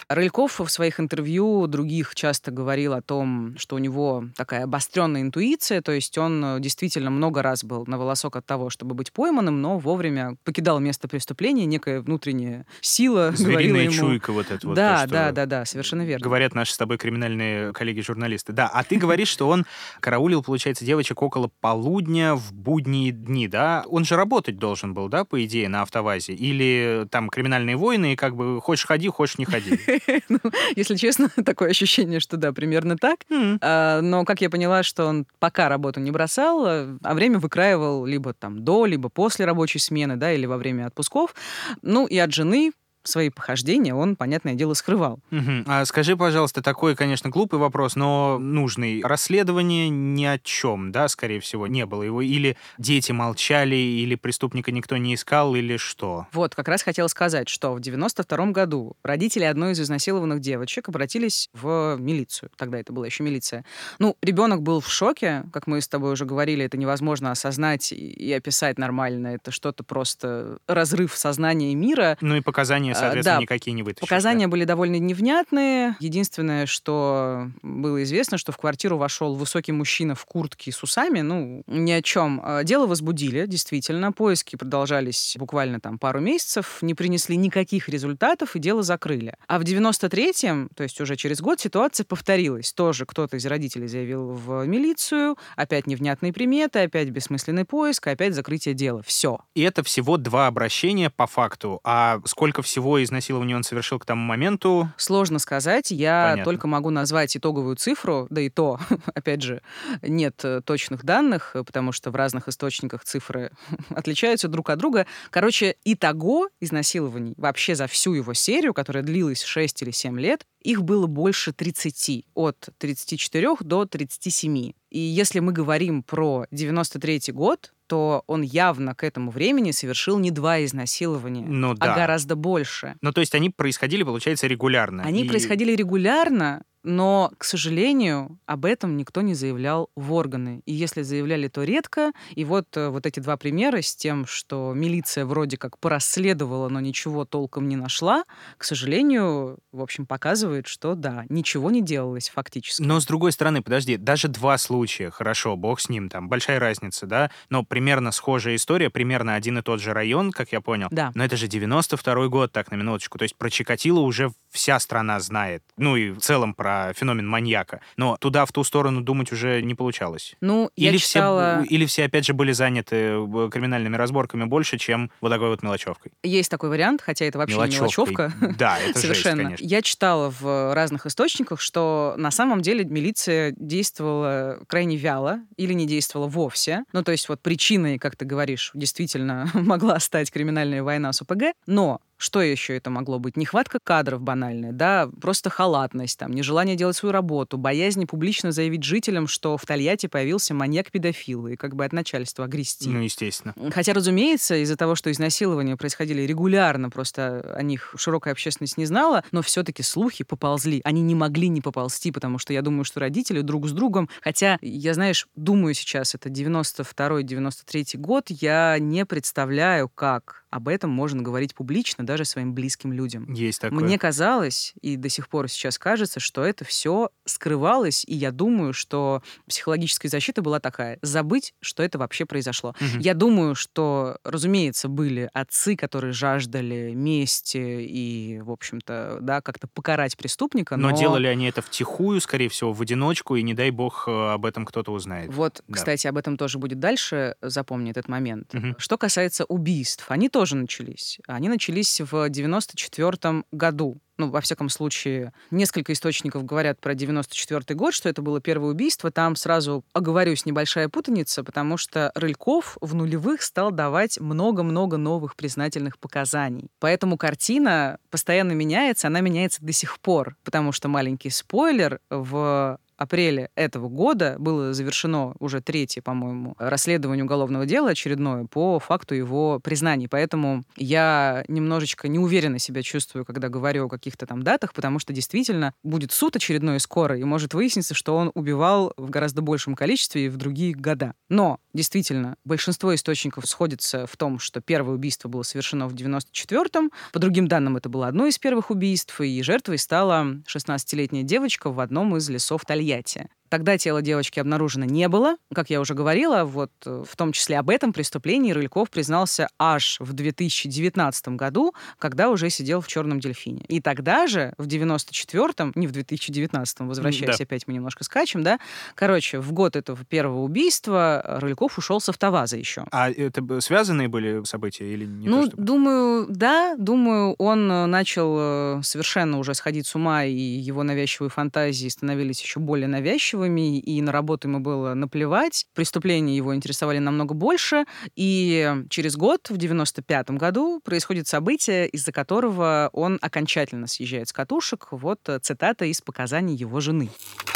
Рыльков в своих интервью других часто говорил о том, что у него такая обостренная интуиция, то есть он э, действительно много раз был на волосок от того, чтобы быть пойманным, но вовремя покидал место преступления, некая внутренняя сила Звериная ему... чуйка вот это вот. Да, то, да, да, да, совершенно верно. Говорят наши с тобой криминальные коллеги-журналисты. Да, а ты говоришь, что он караулил, получается, девочек около полудня в будние дни, да? Он же работать должен был, да, по идее, на автовазе? Или там криминальные войны, и как бы хочешь ходи, хочешь не ходи? [laughs] ну, если честно, [laughs] такое ощущение, что да, примерно так. Mm. А, но как я поняла, что он пока работу не бросал, а, а время выкраивал либо там до, либо после рабочей смены, да, или во время отпусков. Ну и от жены свои похождения он, понятное дело, скрывал. Угу. А скажи, пожалуйста, такой, конечно, глупый вопрос, но нужный. Расследование ни о чем, да, скорее всего, не было его. Или дети молчали, или преступника никто не искал, или что? Вот, как раз хотела сказать, что в 92 году родители одной из изнасилованных девочек обратились в милицию. Тогда это была еще милиция. Ну, ребенок был в шоке, как мы с тобой уже говорили, это невозможно осознать и описать нормально. Это что-то просто разрыв сознания мира. Ну и показания соответственно, да, никакие не вытащишь. Показания да? были довольно невнятные. Единственное, что было известно, что в квартиру вошел высокий мужчина в куртке с усами, ну, ни о чем. Э, дело возбудили, действительно. Поиски продолжались буквально там пару месяцев, не принесли никаких результатов, и дело закрыли. А в 93-м, то есть уже через год, ситуация повторилась. Тоже кто-то из родителей заявил в милицию, опять невнятные приметы, опять бессмысленный поиск, опять закрытие дела. Все. И это всего два обращения по факту. А сколько всего всего изнасилования он совершил к тому моменту? Сложно сказать. Я Понятно. только могу назвать итоговую цифру, да и то, [laughs] опять же, нет э, точных данных, потому что в разных источниках цифры [laughs] отличаются друг от друга. Короче, итого изнасилований вообще за всю его серию, которая длилась 6 или 7 лет, их было больше 30, от 34 до 37. И если мы говорим про 93 год, то он явно к этому времени совершил не два изнасилования, ну, а да. гораздо больше. Ну, то есть они происходили, получается, регулярно. Они и... происходили регулярно, Но, к сожалению, об этом никто не заявлял в органы. И если заявляли, то редко. И вот, э, вот эти два примера с тем, что милиция вроде как порасследовала, но ничего толком не нашла, к сожалению, в общем, показывает, что да, ничего не делалось фактически. Но с другой стороны, подожди, даже два случая, хорошо, бог с ним, там большая разница, да, но примерно схожая история, примерно один и тот же район, как я понял. Да. Но это же 92-й год, так, на минуточку. То есть про Чикатило уже вся страна знает. Ну и в целом про феномен маньяка. Но туда, в ту сторону думать уже не получалось. Ну, я Или, читала... все, или все, опять же, были заняты э, криминальными разборками больше, чем вот такой вот мелочевкой. Есть такой вариант, хотя это вообще не Мелочевкой. мелочевка. Да, это [laughs] жесть, Совершенно. конечно. Я читала в разных источниках, что на самом деле милиция действовала крайне вяло или не действовала вовсе. Ну, то есть вот причиной, как ты говоришь, действительно [laughs] могла стать криминальная война с ОПГ. Но что еще это могло быть? Нехватка кадров банальная, да, просто халатность, там, нежелание делать свою работу, боязнь публично заявить жителям, что в Тольятти появился маньяк-педофил, и как бы от начальства огрести. Ну, естественно. Хотя, разумеется, из-за того, что изнасилования происходили регулярно, просто о них широкая общественность не знала, но все-таки слухи поползли. Они не могли не поползти, потому что я думаю, что родители друг с другом, хотя я, знаешь, думаю сейчас, это 92-93 год, я не представляю, как об этом можно говорить публично даже своим близким людям. Есть такое. Мне казалось, и до сих пор сейчас кажется, что это все скрывалось, и я думаю, что психологическая защита была такая — забыть, что это вообще произошло. Мгм. Я думаю, что, разумеется, были отцы, которые жаждали мести и, в общем-то, да, как-то покарать преступника, но... Но делали они это втихую, скорее всего, в одиночку, и не дай бог э, об этом кто-то узнает. Вот, Да. кстати, об этом тоже будет дальше, запомни этот момент. Мгм. Что касается убийств, они тоже начались. Они начались в 94 году. Ну, во всяком случае, несколько источников говорят про 94 год, что это было первое убийство. Там сразу, оговорюсь, небольшая путаница, потому что Рыльков в нулевых стал давать много-много новых признательных показаний. Поэтому картина постоянно меняется, она меняется до сих пор, потому что маленький спойлер в апреле этого года было завершено уже третье, по-моему, расследование уголовного дела очередное по факту его признаний. Поэтому я немножечко неуверенно себя чувствую, когда говорю о каких-то там датах, потому что действительно будет суд очередной скоро, и может выясниться, что он убивал в гораздо большем количестве и в другие года. Но действительно, большинство источников сходится в том, что первое убийство было совершено в 94-м. По другим данным, это было одно из первых убийств, и жертвой стала 16-летняя девочка в одном из лесов Тольятти. jecie. Тогда тело девочки обнаружено не было. Как я уже говорила, вот э, в том числе об этом преступлении Рыльков признался аж в 2019 году, когда уже сидел в «Черном дельфине». И тогда же, в 94-м, не в 2019-м, возвращаясь Да. опять, мы немножко скачем, да, короче, в год этого первого убийства Рыльков ушел с автоваза еще. А это связанные были события или не ну, то, чтобы? думаю, да, думаю, он э, начал э, совершенно уже сходить с ума, и его навязчивые фантазии становились еще более навязчивыми, и на работу ему было наплевать. Преступления его интересовали намного больше, и через год, в 95 году, происходит событие, из-за которого он окончательно съезжает с катушек. Вот э, цитата из показаний его жены.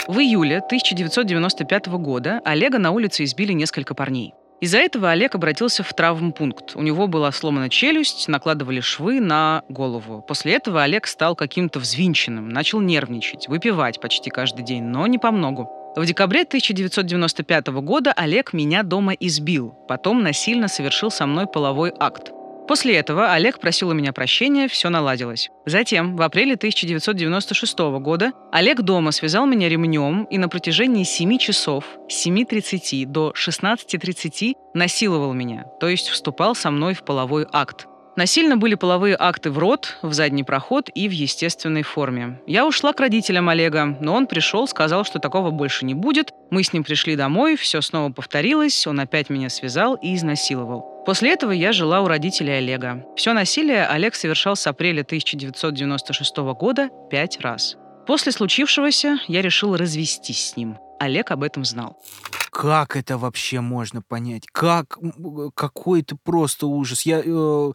В июле 1995 года Олега на улице избили несколько парней. Из-за этого Олег обратился в травмпункт. У него была сломана челюсть, накладывали швы на голову. После этого Олег стал каким-то взвинченным, начал нервничать, выпивать почти каждый день, но не по многу. В декабре 1995 года Олег меня дома избил, потом насильно совершил со мной половой акт. После этого Олег просил у меня прощения, все наладилось. Затем, в апреле 1996 года, Олег дома связал меня ремнем и на протяжении 7 часов с 7.30 до 16.30 насиловал меня, то есть вступал со мной в половой акт. Насильно были половые акты в рот, в задний проход и в естественной форме. Я ушла к родителям Олега, но он пришел, сказал, что такого больше не будет. Мы с ним пришли домой, все снова повторилось, он опять меня связал и изнасиловал. После этого я жила у родителей Олега. Все насилие Олег совершал с апреля 1996 года пять раз. После случившегося я решила развестись с ним. Олег об этом знал. Как это вообще можно понять? Как? Какой это просто ужас. Я э,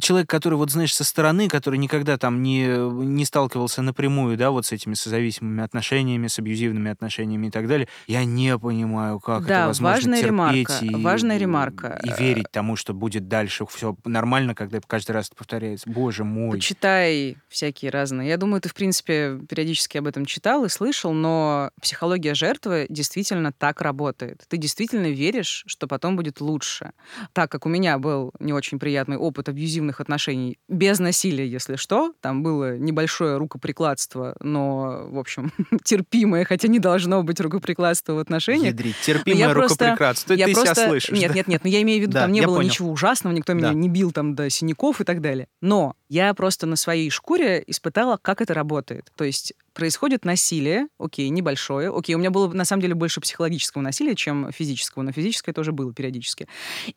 человек, который, вот знаешь, со стороны, который никогда там не, не сталкивался напрямую, да, вот с этими созависимыми отношениями, с абьюзивными отношениями и так далее, я не понимаю, как да, это возможно важная терпеть ремарка, и, важная ремарка. и верить тому, что будет дальше все нормально, когда каждый раз это повторяется. Боже мой. Почитай всякие разные. Я думаю, ты, в принципе, периодически об этом читал и слышал, но психология жертвы действительно так работает. Ты действительно веришь, что потом будет лучше. Так как у меня был не очень приятный опыт абьюзивных отношений без насилия, если что, там было небольшое рукоприкладство, но, в общем, [laughs] терпимое, хотя не должно быть рукоприкладство в отношениях. Ядрить, терпимое рукоприкладство. Я ты просто... себя слышишь. Нет, да? нет, нет, но я имею в виду, Да, там не было понял. ничего ужасного, никто меня Да. не бил там до синяков и так далее. Но я просто на своей шкуре испытала, как это работает. То есть происходит насилие, окей, небольшое, окей, у меня было на самом деле больше психологического насилия, чем физического, но физическое тоже было периодически.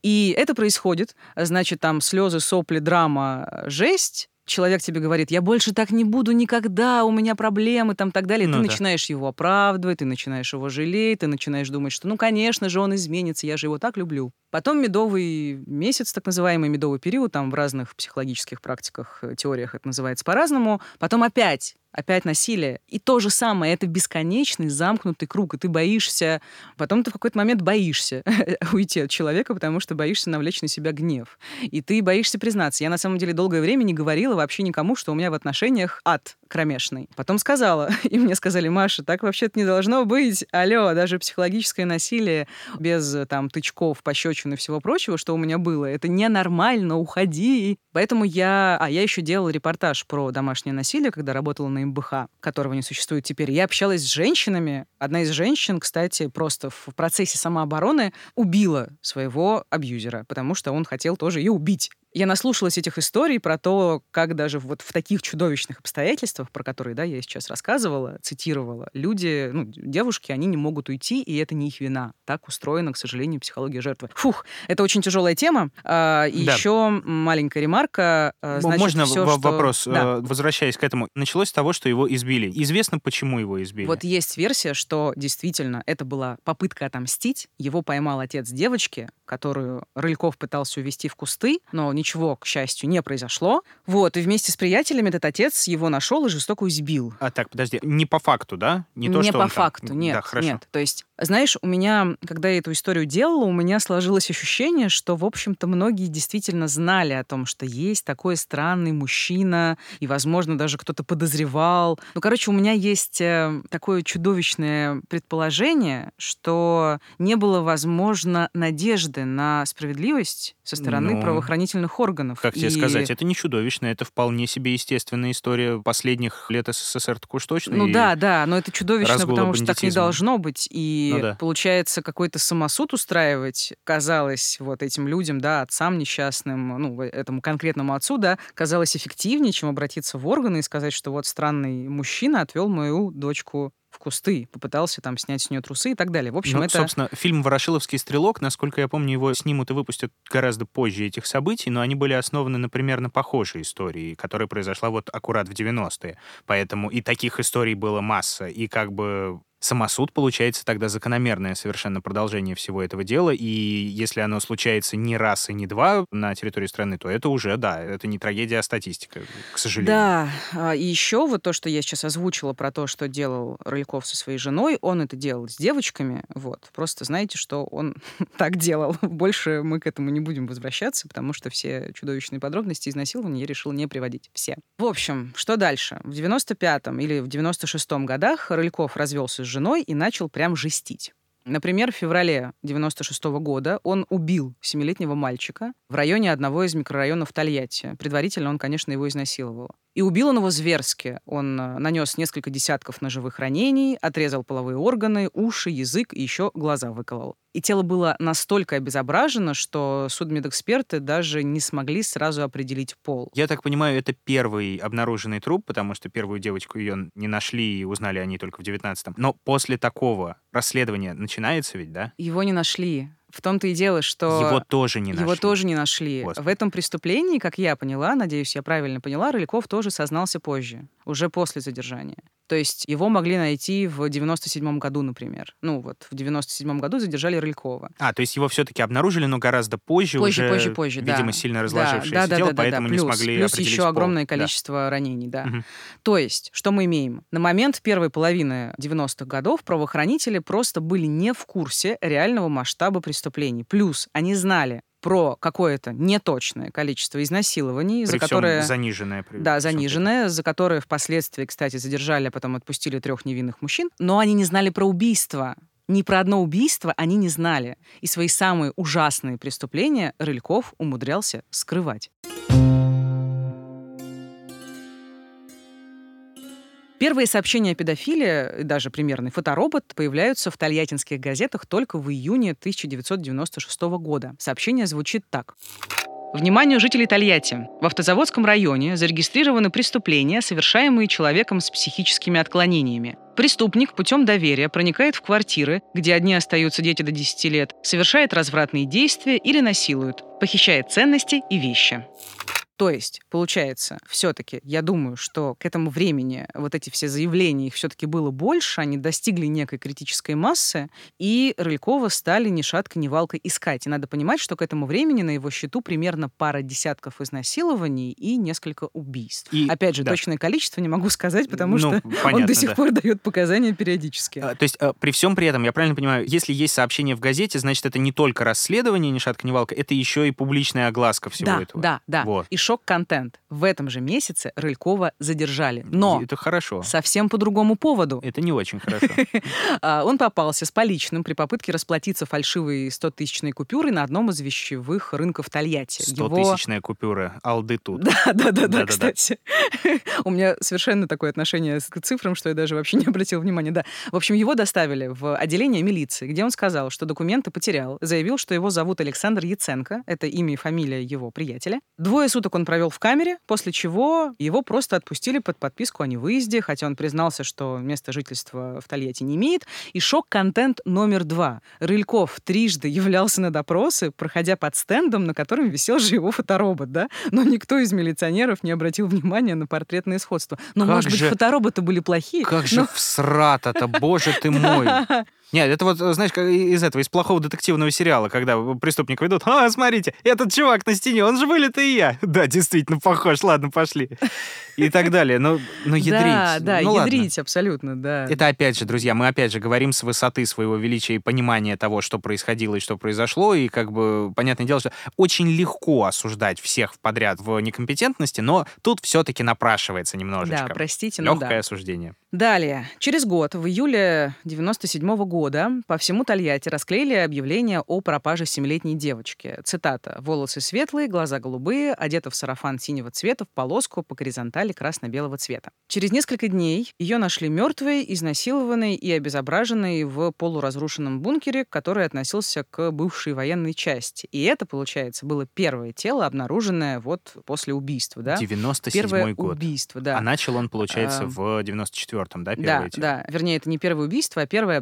И это происходит, значит, там слезы, сопли, драма, жесть, человек тебе говорит, я больше так не буду никогда, у меня проблемы, там так далее. Ну ты да. начинаешь его оправдывать, ты начинаешь его жалеть, ты начинаешь думать, что, ну, конечно же, он изменится, я же его так люблю. Потом медовый месяц, так называемый медовый период, там в разных психологических практиках, э, теориях это называется по-разному. Потом опять опять насилие. И то же самое, это бесконечный замкнутый круг, и ты боишься, потом ты в какой-то момент боишься [laughs] уйти от человека, потому что боишься навлечь на себя гнев. И ты боишься признаться. Я на самом деле долгое время не говорила вообще никому, что у меня в отношениях ад кромешный. Потом сказала, [laughs] и мне сказали, Маша, так вообще-то не должно быть. Алло, даже психологическое насилие без там тычков, пощечин и всего прочего, что у меня было, это ненормально, уходи. Поэтому я... А, я еще делала репортаж про домашнее насилие, когда работала на МБХ, которого не существует теперь. Я общалась с женщинами. Одна из женщин, кстати, просто в процессе самообороны убила своего абьюзера, потому что он хотел тоже ее убить. Я наслушалась этих историй про то, как даже вот в таких чудовищных обстоятельствах, про которые, да, я сейчас рассказывала, цитировала, люди, ну, девушки, они не могут уйти, и это не их вина. Так устроена, к сожалению, психология жертвы. Фух, это очень тяжелая тема. А, и Да. еще маленькая ремарка. а, значит, Можно всё, в- что- вопрос, Да. э, возвращаясь к этому. Началось с того, что его избили. Известно, почему его избили? Вот есть версия, что действительно это была попытка отомстить. Его поймал отец девочки, которую Рыльков пытался увести в кусты, но ничего, к счастью, не произошло. Вот, и вместе с приятелями этот отец его нашел и жестоко избил. А так, подожди, не по факту, да? Не, то, не что по он там- факту, нет, Да, хорошо. нет. То есть, знаешь, у меня, когда я эту историю делала, у меня сложилось ощущение, что, в общем-то, многие действительно знали о том, что есть такой странный мужчина, и, возможно, даже кто-то подозревал. Ну, короче, у меня есть э, такое чудовищное предположение, что не было, возможно, надежды на справедливость со стороны Ну, правоохранительных органов. Как тебе И- сказать, это не чудовищно, это вполне себе естественная история последних лет СССР, так уж точно. Ну да, да, но это чудовищно, потому что так не должно быть. И Ну да. получается, какой-то самосуд устраивать казалось вот этим людям, да, отцам несчастным, ну, этому конкретному отцу, да, казалось эффективнее, чем обратиться в органы и сказать, что вот странный мужчина отвел мою дочку в кусты, попытался там снять с нее трусы и так далее. В общем, Ну, это... собственно, фильм «Ворошиловский стрелок», насколько я помню, его снимут и выпустят гораздо позже этих событий, но они были основаны на примерно похожей истории, которая произошла вот аккурат в 90-е. Поэтому и таких историй было масса. И как бы самосуд, получается, тогда закономерное совершенно продолжение всего этого дела. И если оно случается не раз и не два на территории страны, то это уже, да, это не трагедия, а статистика, к сожалению. Да, а, и еще вот то, что я сейчас озвучила про то, что делал Рыльков со своей женой, он это делал с девочками, вот. Просто знаете, что он [laughs] так делал. Больше мы к этому не будем возвращаться, потому что все чудовищные подробности изнасилования я решила не приводить. Все. В общем, что дальше? В 95-м или в 96-м годах Рыльков развелся с женой и начал прям жестить. Например, в феврале 96 года он убил семилетнего мальчика в районе одного из микрорайонов Тольятти. Предварительно он, конечно, его изнасиловал. И убил он его зверски. Он э, нанес несколько десятков ножевых ранений, отрезал половые органы, уши, язык и еще глаза выколол. И тело было настолько обезображено, что судмедэксперты даже не смогли сразу определить пол. Я так понимаю, это первый обнаруженный труп, потому что первую девочку ее не нашли и узнали они только в 19-м. Но после такого расследования начинается ведь, да? Его не нашли. В том-то и дело, что... Его тоже не нашли. Его тоже не нашли. Господи. В этом преступлении, как я поняла, надеюсь, я правильно поняла, Рыльков тоже сознался позже, уже после задержания. То есть его могли найти в 97 году, например. Ну вот, в 97 году задержали Рылькова. А, то есть его все-таки обнаружили, но гораздо позже, Позже, уже, позже, позже, да. видимо, сильно разложившееся да, да, тело, да, да, поэтому да. не Плюс, смогли плюс определить еще пол. огромное Да. количество ранений, да. Мгм. То есть, что мы имеем? На момент первой половины 90-х годов правоохранители просто были не в курсе реального масштаба преступлений. Плюс они знали про какое-то неточное количество изнасилований, При за которое... заниженное. при Да, заниженное, за которое впоследствии, кстати, задержали, а потом отпустили трех невинных мужчин. Но они не знали про убийство. Ни про одно убийство они не знали. И свои самые ужасные преступления Рыльков умудрялся скрывать. Первые сообщения о педофилии, и даже примерный фоторобот, появляются в тольяттинских газетах только в июне 1996 года. Сообщение звучит так. Вниманию жителей Тольятти. В автозаводском районе зарегистрированы преступления, совершаемые человеком с психическими отклонениями. Преступник путем доверия проникает в квартиры, где одни остаются дети до 10 лет, совершает развратные действия или насилует, похищает ценности и вещи. То есть, получается, все-таки, я думаю, что к этому времени вот эти все заявления, их все-таки было больше, они достигли некой критической массы, и Рылькова стали ни шатка, ни валка искать. И надо понимать, что к этому времени на его счету примерно пара десятков изнасилований и несколько убийств. И- Опять же, да. точное количество не могу сказать, потому Ну, что понятно, он до сих да. пор дает показания периодически. А, То есть а, при всем при этом, я правильно понимаю, если есть сообщение в газете, значит, это не только расследование ни шатка, ни валка, это еще и публичная огласка всего да, этого. да, да. Вот. И шок-контент. В этом же месяце Рылькова задержали. Но Это хорошо. совсем по другому поводу. Это не очень хорошо. [laughs] А, Он попался с поличным при попытке расплатиться фальшивой 100-тысячной купюрой на одном из вещевых рынков Тольятти. 100-тысячная купюра, алды тут. [laughs] Да, да, да, да, кстати. [laughs] У меня совершенно такое отношение к цифрам, что я даже вообще не обратила внимания. Да. В общем, его доставили в отделение милиции, где он сказал, что документы потерял. Заявил, что его зовут Александр Яценко. Это имя и фамилия его приятеля. Двое суток он провел в камере, после чего его просто отпустили под подписку о невыезде, хотя он признался, что место жительства в Тольятти не имеет. И шок-контент номер два. Рыльков трижды являлся на допросы, проходя под стендом, на котором висел же его фоторобот, да? Но никто из милиционеров не обратил внимания на портретное сходство. Ну, Как может быть, же- фотороботы были плохие? Как же но- всрато-то, боже ты мой. [laughs] Нет, это вот, знаешь, как из этого, из плохого детективного сериала, когда преступник ведут, а, смотрите, этот чувак на стене, он же вылитый я. [laughs] Да, действительно, похож, ладно, пошли. И так далее. Ну, ну ядрить. Да, да, ну, ладно. ядрить, абсолютно, да. Это опять же, друзья, мы опять же говорим с высоты своего величия и понимания того, что происходило и что произошло, и как бы, понятное дело, что очень легко осуждать всех подряд в некомпетентности, но тут все-таки напрашивается немножечко. Да, простите, но Легкое да. осуждение. Далее. Через год, в июле 97 года, по всему Тольятти расклеили объявление о пропаже семилетней девочки. Цитата. «Волосы светлые, глаза голубые, одета в сарафан синего цвета, в полоску по горизонтали красно-белого цвета». Через несколько дней ее нашли мертвой, изнасилованной и обезображенной в полуразрушенном бункере, который относился к бывшей военной части. И это, получается, было первое тело, обнаруженное вот после убийства, да? 97 Первое год. убийство, да. А начал он, получается, А, в 94-м, да, Да, первое тело? да. Вернее, это не первое убийство, а первая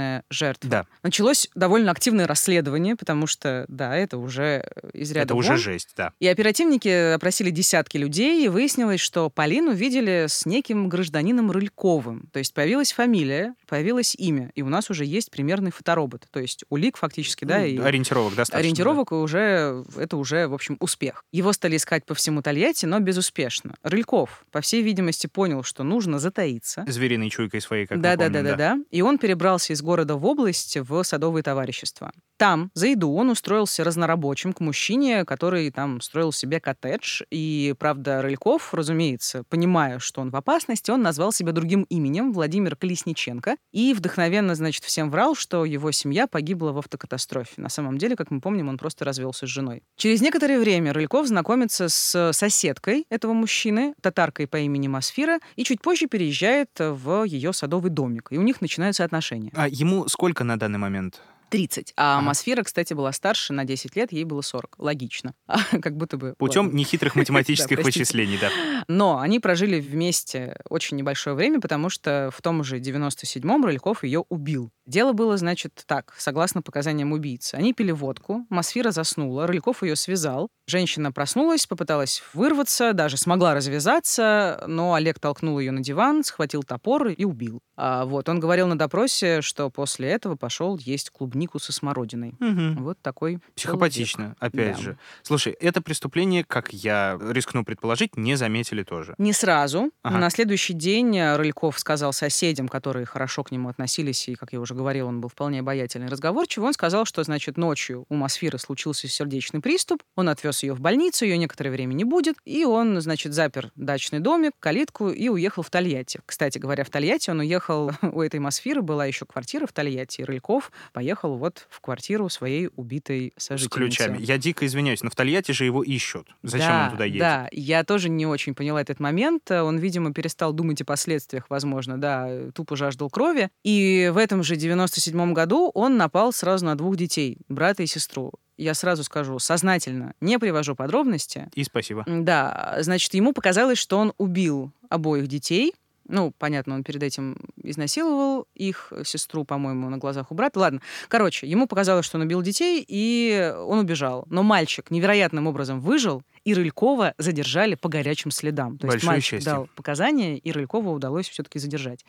обнаруженная жертва. Да. Началось довольно активное расследование, потому что, да, это уже э, из ряда Это уже вон. жесть, да. И оперативники опросили десятки людей, и выяснилось, что Полину видели с неким гражданином Рыльковым. То есть появилась фамилия, появилось имя, и у нас уже есть примерный фоторобот. То есть улик фактически, да, Ну, и Ориентировок достаточно. да. ориентировок и уже это уже, в общем, успех. Его стали искать по всему Тольятти, но безуспешно. Рыльков, по всей видимости, понял, что нужно затаиться. Звериной чуйкой своей, как Да, да, помним, да, да, да. И он перебрался из города в область в садовые товарищества. Там, за еду, он устроился разнорабочим к мужчине, который там строил себе коттедж. И, правда, Рыльков, разумеется, понимая, что он в опасности, он назвал себя другим именем Владимир Колесниченко и вдохновенно, значит, всем врал, что его семья погибла в автокатастрофе. На самом деле, как мы помним, он просто развелся с женой. Через некоторое время Рыльков знакомится с соседкой этого мужчины, татаркой по имени Масфира, и чуть позже переезжает в ее садовый домик. И у них начинаются отношения. А ему сколько на данный момент? 30. А. Масфира, кстати, была старше на 10 лет, ей было 40. Логично. [laughs] как будто бы... Путем ладно. нехитрых [laughs] математических Да, вычислений, да. Но они прожили вместе очень небольшое время, потому что в том же 97-м Рыльков ее убил. Дело было, значит, так, согласно показаниям убийцы. Они пили водку, Масфира заснула, Рыльков ее связал. Женщина проснулась, попыталась вырваться, даже смогла развязаться, но Олег толкнул ее на диван, схватил топор и убил. А вот он говорил на допросе, что после этого пошел есть клубнику со смородиной. Мгм. Вот такой Психопатично, опять Да. же. Слушай, это преступление, как я рискну предположить, не заметили тоже. Не сразу. Ага. На следующий день э, Рыльков сказал соседям, которые хорошо к нему относились, и, как я уже говорил, он был вполне обаятельный разговорчивый, он сказал, что, значит, ночью у Масфиры случился сердечный приступ, он отвез ее в больницу, ее некоторое время не будет, и он, значит, запер дачный домик, калитку и уехал в Тольятти. Кстати говоря, в Тольятти он уехал, [laughs] у этой Масфиры была еще квартира в Тольятти, и Рыльков поехал вот в квартиру своей убитой С сожительницы. ключами. Я дико извиняюсь, но в Тольятти же его ищут. Зачем да, он туда едет? Да, я тоже не очень поняла этот момент. Он, видимо, перестал думать о последствиях, возможно, да, тупо жаждал крови. И в этом же 97-м году он напал сразу на двух детей, брата и сестру. Я сразу скажу, сознательно, не привожу подробности. И спасибо. Да, значит, ему показалось, что он убил обоих детей. Ну, понятно, он перед этим изнасиловал их э, сестру, по-моему, на глазах у брата. Ладно. Короче, ему показалось, что он убил детей, и он убежал. Но мальчик невероятным образом выжил, и Рылькова задержали по горячим следам. То есть Большое мальчик счастье. дал показания, и Рылькова удалось все-таки задержать.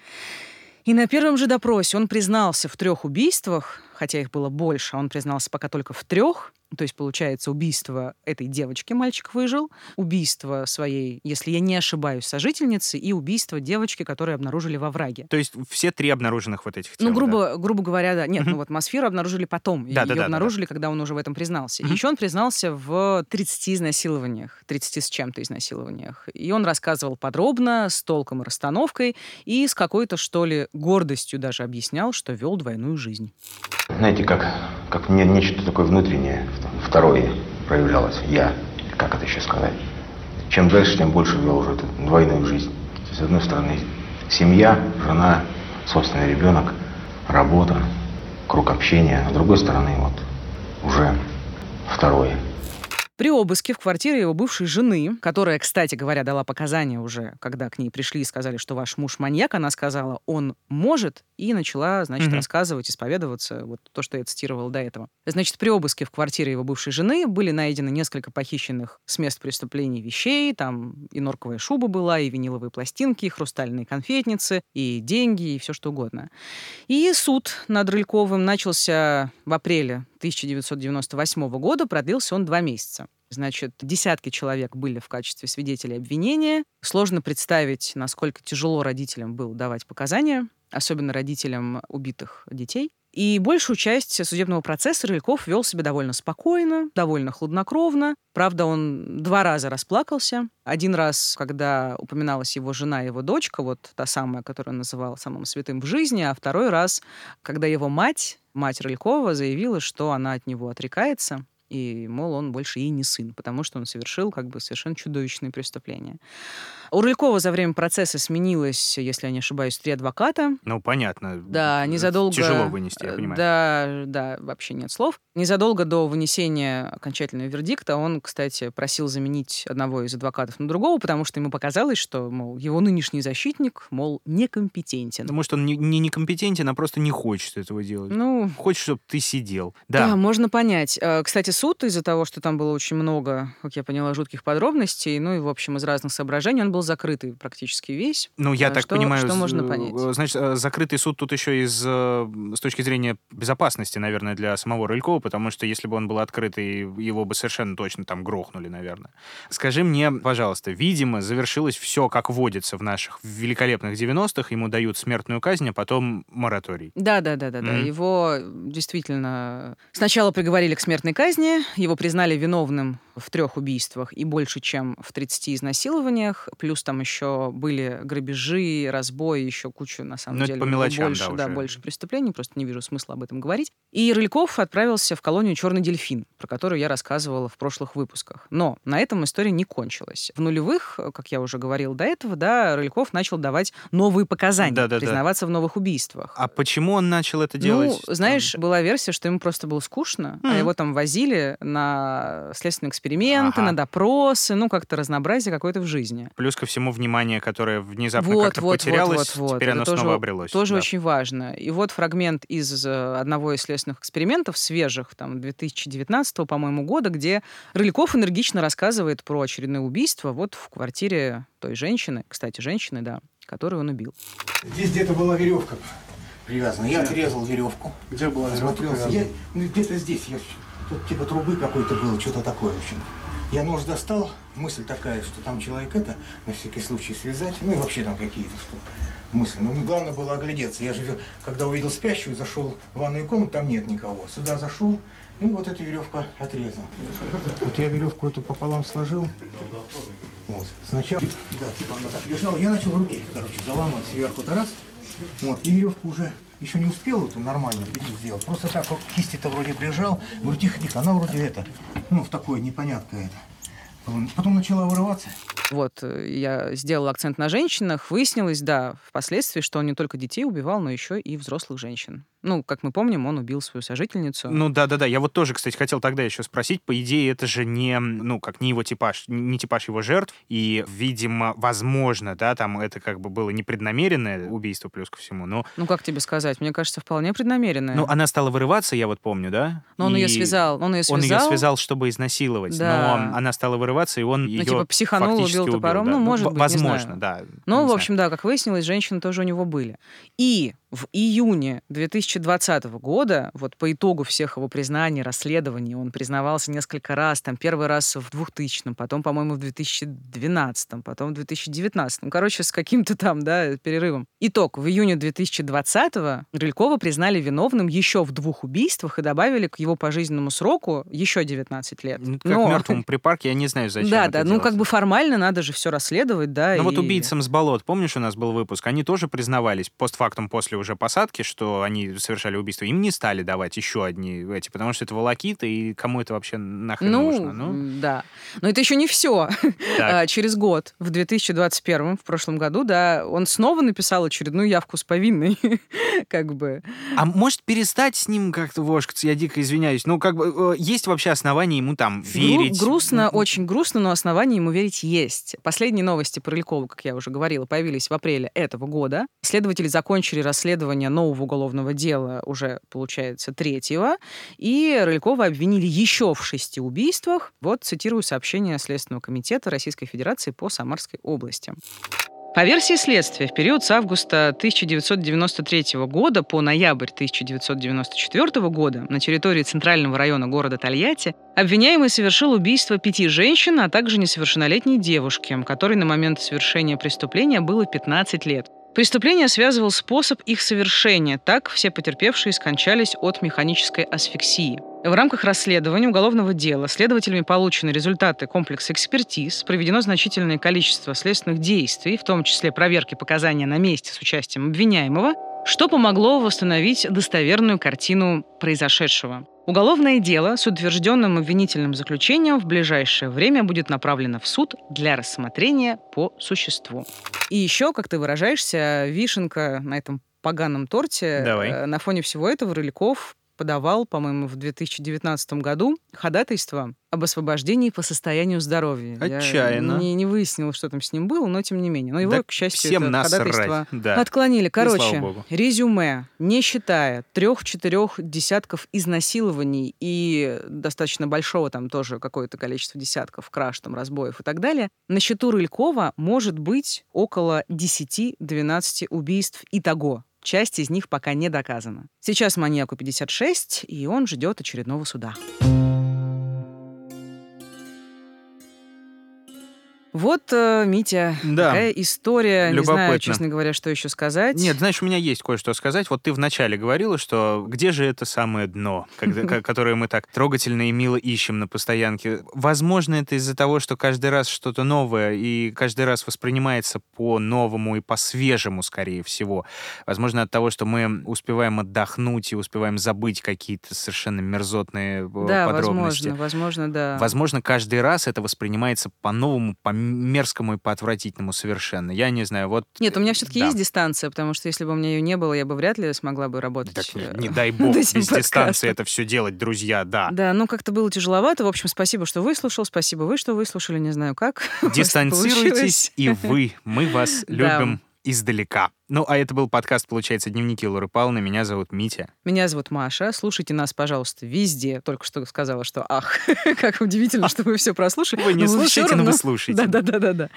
И на первом же допросе он признался в трех убийствах, хотя их было больше, а он признался пока только в трех. То есть, получается, убийство этой девочки мальчик выжил, убийство своей, если я не ошибаюсь, сожительницы и убийство девочки, которую обнаружили во враге. То есть все три обнаруженных вот этих тел. Ну, да? грубо, грубо говоря, да. Нет, ну вот Мосферу обнаружили потом. Ее Да-да-да-да-да. обнаружили, когда он уже в этом признался. Еще он признался в 30 изнасилованиях, 30 с чем-то изнасилованиях. И он рассказывал подробно, с толком и расстановкой, и с какой-то, что ли, гордостью даже объяснял, что вел двойную жизнь. Знаете, как, как мне нечто такое внутреннее, второе проявлялось. Я, как это еще сказать. Чем дальше, тем больше вел уже эту двойную жизнь. С одной стороны, семья, жена, собственный ребенок, работа, круг общения. А с другой стороны, вот уже второе. При обыске в квартире его бывшей жены, которая, кстати говоря, дала показания уже, когда к ней пришли и сказали, что ваш муж маньяк, она сказала, он может, и начала, значит, Мгм. рассказывать, исповедоваться, вот то, что я цитировала до этого. Значит, при обыске в квартире его бывшей жены были найдены несколько похищенных с мест преступлений вещей, там и норковая шуба была, и виниловые пластинки, и хрустальные конфетницы, и деньги, и все что угодно. И суд над Рыльковым начался в апреле 1998 года, продлился он два месяца. Значит, десятки человек были в качестве свидетелей обвинения. Сложно представить, насколько тяжело родителям было давать показания, особенно родителям убитых детей. И большую часть судебного процесса Рыльков вел себя довольно спокойно, довольно хладнокровно. Правда, он два раза расплакался. Один раз, когда упоминалась его жена и его дочка, вот та самая, которую он называл самым святым в жизни, а второй раз, когда его мать, мать Рылькова, заявила, что она от него отрекается, и, мол, он больше ей не сын, потому что он совершил как бы совершенно чудовищные преступления. У Рылькова за время процесса сменилось, если я не ошибаюсь, три адвоката. Ну, понятно. Да, незадолго... Тяжело вынести, я понимаю. Да, да, вообще нет слов. Незадолго до вынесения окончательного вердикта он, кстати, просил заменить одного из адвокатов на другого, потому что ему показалось, что, мол, его нынешний защитник, мол, некомпетентен. Потому что он не, не некомпетентен, а просто не хочет этого делать. Ну, Хочет, чтобы ты сидел. Да. Да. можно понять. Э, Кстати, суд из-за того, что там было очень много, как я поняла, жутких подробностей, ну и, в общем, из разных соображений, он был закрытый практически весь. Ну, я А так что- понимаю, что можно понять? э, Значит, э, закрытый суд тут еще из с точки зрения безопасности, наверное, для самого Рылькова, потому что если бы он был открытый, его бы совершенно точно там грохнули, наверное. Скажи мне, пожалуйста, видимо, завершилось все, как водится в наших великолепных 90-х, ему дают смертную казнь, а потом мораторий. Да, да, да, да, да. Мгм. Его действительно сначала приговорили к смертной казни, расследование. Его признали виновным в трех убийствах и больше, чем в 30 изнасилованиях. Плюс там еще были грабежи, разбои, еще кучу, на самом Но деле. это по мелочам, больше, да, да, уже. больше преступлений. Просто не вижу смысла об этом говорить. И Рыльков отправился в колонию «Черный дельфин», про которую я рассказывала в прошлых выпусках. Но на этом история не кончилась. В нулевых, как я уже говорил до этого, да, Рыльков начал давать новые показания, Да-да-да. признаваться в новых убийствах. А почему он начал это делать? Ну, знаешь, была версия, что ему просто было скучно, а Мгм. его там возили на следственные эксперименты, Ага. на допросы, ну, как-то разнообразие какое-то в жизни. Плюс ко всему внимание, которое внезапно Вот, как-то вот, потерялось, вот, вот, вот. теперь Это оно тоже- снова обрелось. Тоже да. очень важно. И вот фрагмент из э, одного из следственных экспериментов, свежих, там, 2019, по-моему, года, где Рыльков энергично рассказывает про очередное убийство вот в квартире той женщины, кстати, женщины, да, которую он убил. Здесь где-то была веревка привязана. Я отрезал веревку. Где была веревка? Я, ну, где-то здесь. Я, тут типа трубы какой-то было, что-то такое, в общем. Я нож достал, мысль такая, что там человек это, на всякий случай связать, ну и вообще там какие-то что мысли. Но главное было оглядеться. Я же, когда увидел спящую, зашел в ванную комнату, там нет никого. Сюда зашел, и вот эту веревку отрезал. Вот я веревку эту пополам сложил. Вот. Сначала, да, типа она так лежала, я начал руки, короче, заламывать сверху-то раз. Вот, и веревку уже еще не успел эту нормально сделать. Просто так вот кисти-то вроде прижал, говорю, тихо-тихо, она вроде это, ну, в такое непоняткое это. Потом начала вырываться. Вот, э, я сделала акцент на женщинах. Выяснилось, да, впоследствии, что он не только детей убивал, но еще и взрослых женщин. Ну, как мы помним, он убил свою сожительницу. Ну да-да-да, я вот тоже, кстати, хотел тогда еще спросить. По идее, это же не, ну, как не его типаж, не типаж его жертв. И, видимо, возможно, да, там это как бы было непреднамеренное убийство плюс ко всему. Но, Ну, как тебе сказать? Мне кажется, вполне преднамеренное. ну, она стала вырываться, я вот помню, да? Но он ее И связал. Он ее Он связал. ее связал, чтобы изнасиловать. Да. Но она стала вырываться, и он ее типа, психанул, убил топором. да. Ну, может быть, не Возможно, знаю. да. Ну, Не в общем, да, как выяснилось, женщины тоже у него были. И в июне 2020 года, вот по итогу всех его признаний, расследований, он признавался несколько раз, там первый раз в 2000 потом, по-моему, в 2012 потом в 2019 короче, с каким-то там, да, перерывом. Итог. В июне 2020 Рылькова признали виновным еще в двух убийствах и добавили к его пожизненному сроку еще 19 лет. Ну, Как Но- мертвому припарке, я не знаю, зачем Да, да, ну делать. как бы формально надо же все расследовать, да. Ну вот и- убийцам с болот, помнишь, у нас был выпуск, они тоже признавались постфактум после уже посадки, что они совершали убийство. Им не стали давать еще одни эти, потому что это волокиты, и кому это вообще нахрен Ну, нужно? Ну, да. Но это еще не все. так. Через год, в 2021, в прошлом году, да, он снова написал очередную явку с повинной. [laughs] Как бы. А может перестать с ним как-то вошкаться? Я дико извиняюсь. Ну, как бы, э, есть вообще основания ему там Гру- верить? грустно, очень грустно, но оснований ему верить есть. Последние новости про Рылькова, как я уже говорила, появились в апреле этого года. Следователи закончили расследование нового уголовного дела уже, получается, третьего. И Рылькова обвинили еще в шести убийствах. Вот цитирую сообщение Следственного комитета Российской Федерации по Самарской области. По версии следствия, в период с августа 1993 года по ноябрь 1994 года на территории центрального района города Тольятти обвиняемый совершил убийство пяти женщин, а также несовершеннолетней девушки, которой на момент совершения преступления было 15 лет. Преступление связывал способ их совершения. Так все потерпевшие скончались от механической асфиксии. В рамках расследования уголовного дела следователями получены результаты комплекса экспертиз, проведено значительное количество следственных действий, в том числе проверки показания на месте с участием обвиняемого, что помогло восстановить достоверную картину произошедшего. Уголовное дело с утвержденным обвинительным заключением в ближайшее время будет направлено в суд для рассмотрения по существу. И еще, как ты выражаешься, вишенка на этом поганом торте. Давай. э, На фоне всего этого Рыльков подавал, по-моему, в 2019 году ходатайство об освобождении по состоянию здоровья. Отчаянно. Я не, не выяснил, что там с ним было, но тем не менее. Но его, Да к счастью, всем это ходатайство да. отклонили. Короче, резюме, не считая трех-четырех десятков изнасилований и достаточно большого там тоже какое-то количество десятков краж, там, разбоев и так далее, на счету Рылькова может быть около 10-12 убийств итого. Часть из них пока не доказана. Сейчас маньяку 56, и он ждет очередного суда. Вот, э, Митя, Да. такая история. Не знаю, Любопытно. честно говоря, что еще сказать. Нет, знаешь, у меня есть кое-что сказать. Вот ты вначале говорила, что где же это самое дно, когда- [laughs] которое мы так трогательно и мило ищем на постоянке. Возможно, это из-за того, что каждый раз что-то новое и каждый раз воспринимается по-новому и по-свежему, скорее всего. Возможно, от того, что мы успеваем отдохнуть и успеваем забыть какие-то совершенно мерзотные э, Да, подробности. возможно, возможно, да. Возможно, каждый раз это воспринимается по-новому, по-мерзкому и по-отвратительному совершенно. Я не знаю, вот... Нет, у меня все-таки да. есть дистанция, потому что если бы у меня ее не было, я бы вряд ли смогла бы работать. Так, не, э, не дай [laughs] бог, без дистанции это все делать, друзья, да. Да, ну как-то было тяжеловато. В общем, спасибо, что выслушал. Спасибо вы, что выслушали. Не знаю как. [laughs] Дистанцируйтесь, и вы. Мы вас [laughs] любим издалека. Ну, а это был подкаст, получается, «Дневники Лоры Павловны». Меня зовут Митя. Меня зовут Маша. Слушайте нас, пожалуйста, везде. Только что сказала, что ах, [laughs] как удивительно, что вы все прослушали. Вы не Но слушаете, но вы слушаете. Да-да-да-да.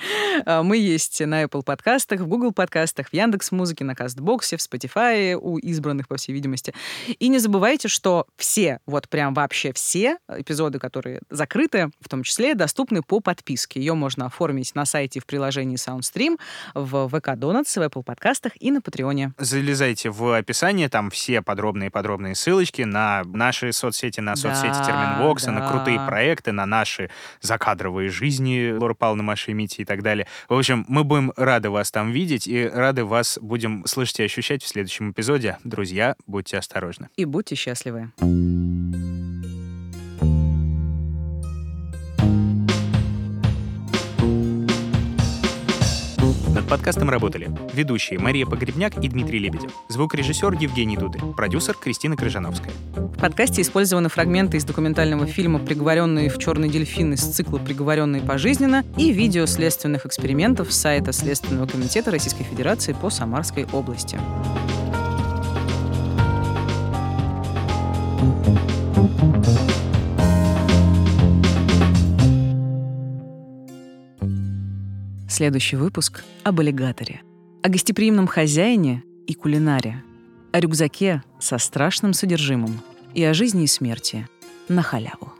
да. Мы есть на Apple подкастах, в Google подкастах, в Яндекс Музыке, на Кастбоксе, в Spotify у избранных, по всей видимости. И не забывайте, что все, вот прям вообще все эпизоды, которые закрыты, в том числе, доступны по подписке. Ее можно оформить на сайте в приложении SoundStream, в ВК Donuts, в Apple подкастах и на Патреоне. Залезайте в описание, там все подробные-подробные ссылочки на наши соцсети, на соцсети Да, Терминвокса, на да. крутые проекты, на наши закадровые жизни Лора Павловны, Маши и Мити и так далее. В общем, мы будем рады вас там видеть и рады вас будем слышать и ощущать в следующем эпизоде. Друзья, будьте осторожны. И будьте счастливы. Над подкастом работали ведущие Мария Погребняк и Дмитрий Лебедев, звукорежиссер Евгений Дуды, продюсер Кристина Крыжановская. В подкасте использованы фрагменты из документального фильма «Приговоренные в черный дельфин» из цикла «Приговоренные пожизненно» и видео следственных экспериментов с сайта Следственного комитета Российской Федерации по Самарской области. Следующий выпуск об аллигаторе, о гостеприимном хозяине и кулинаре, о рюкзаке со страшным содержимым и о жизни и смерти на халяву.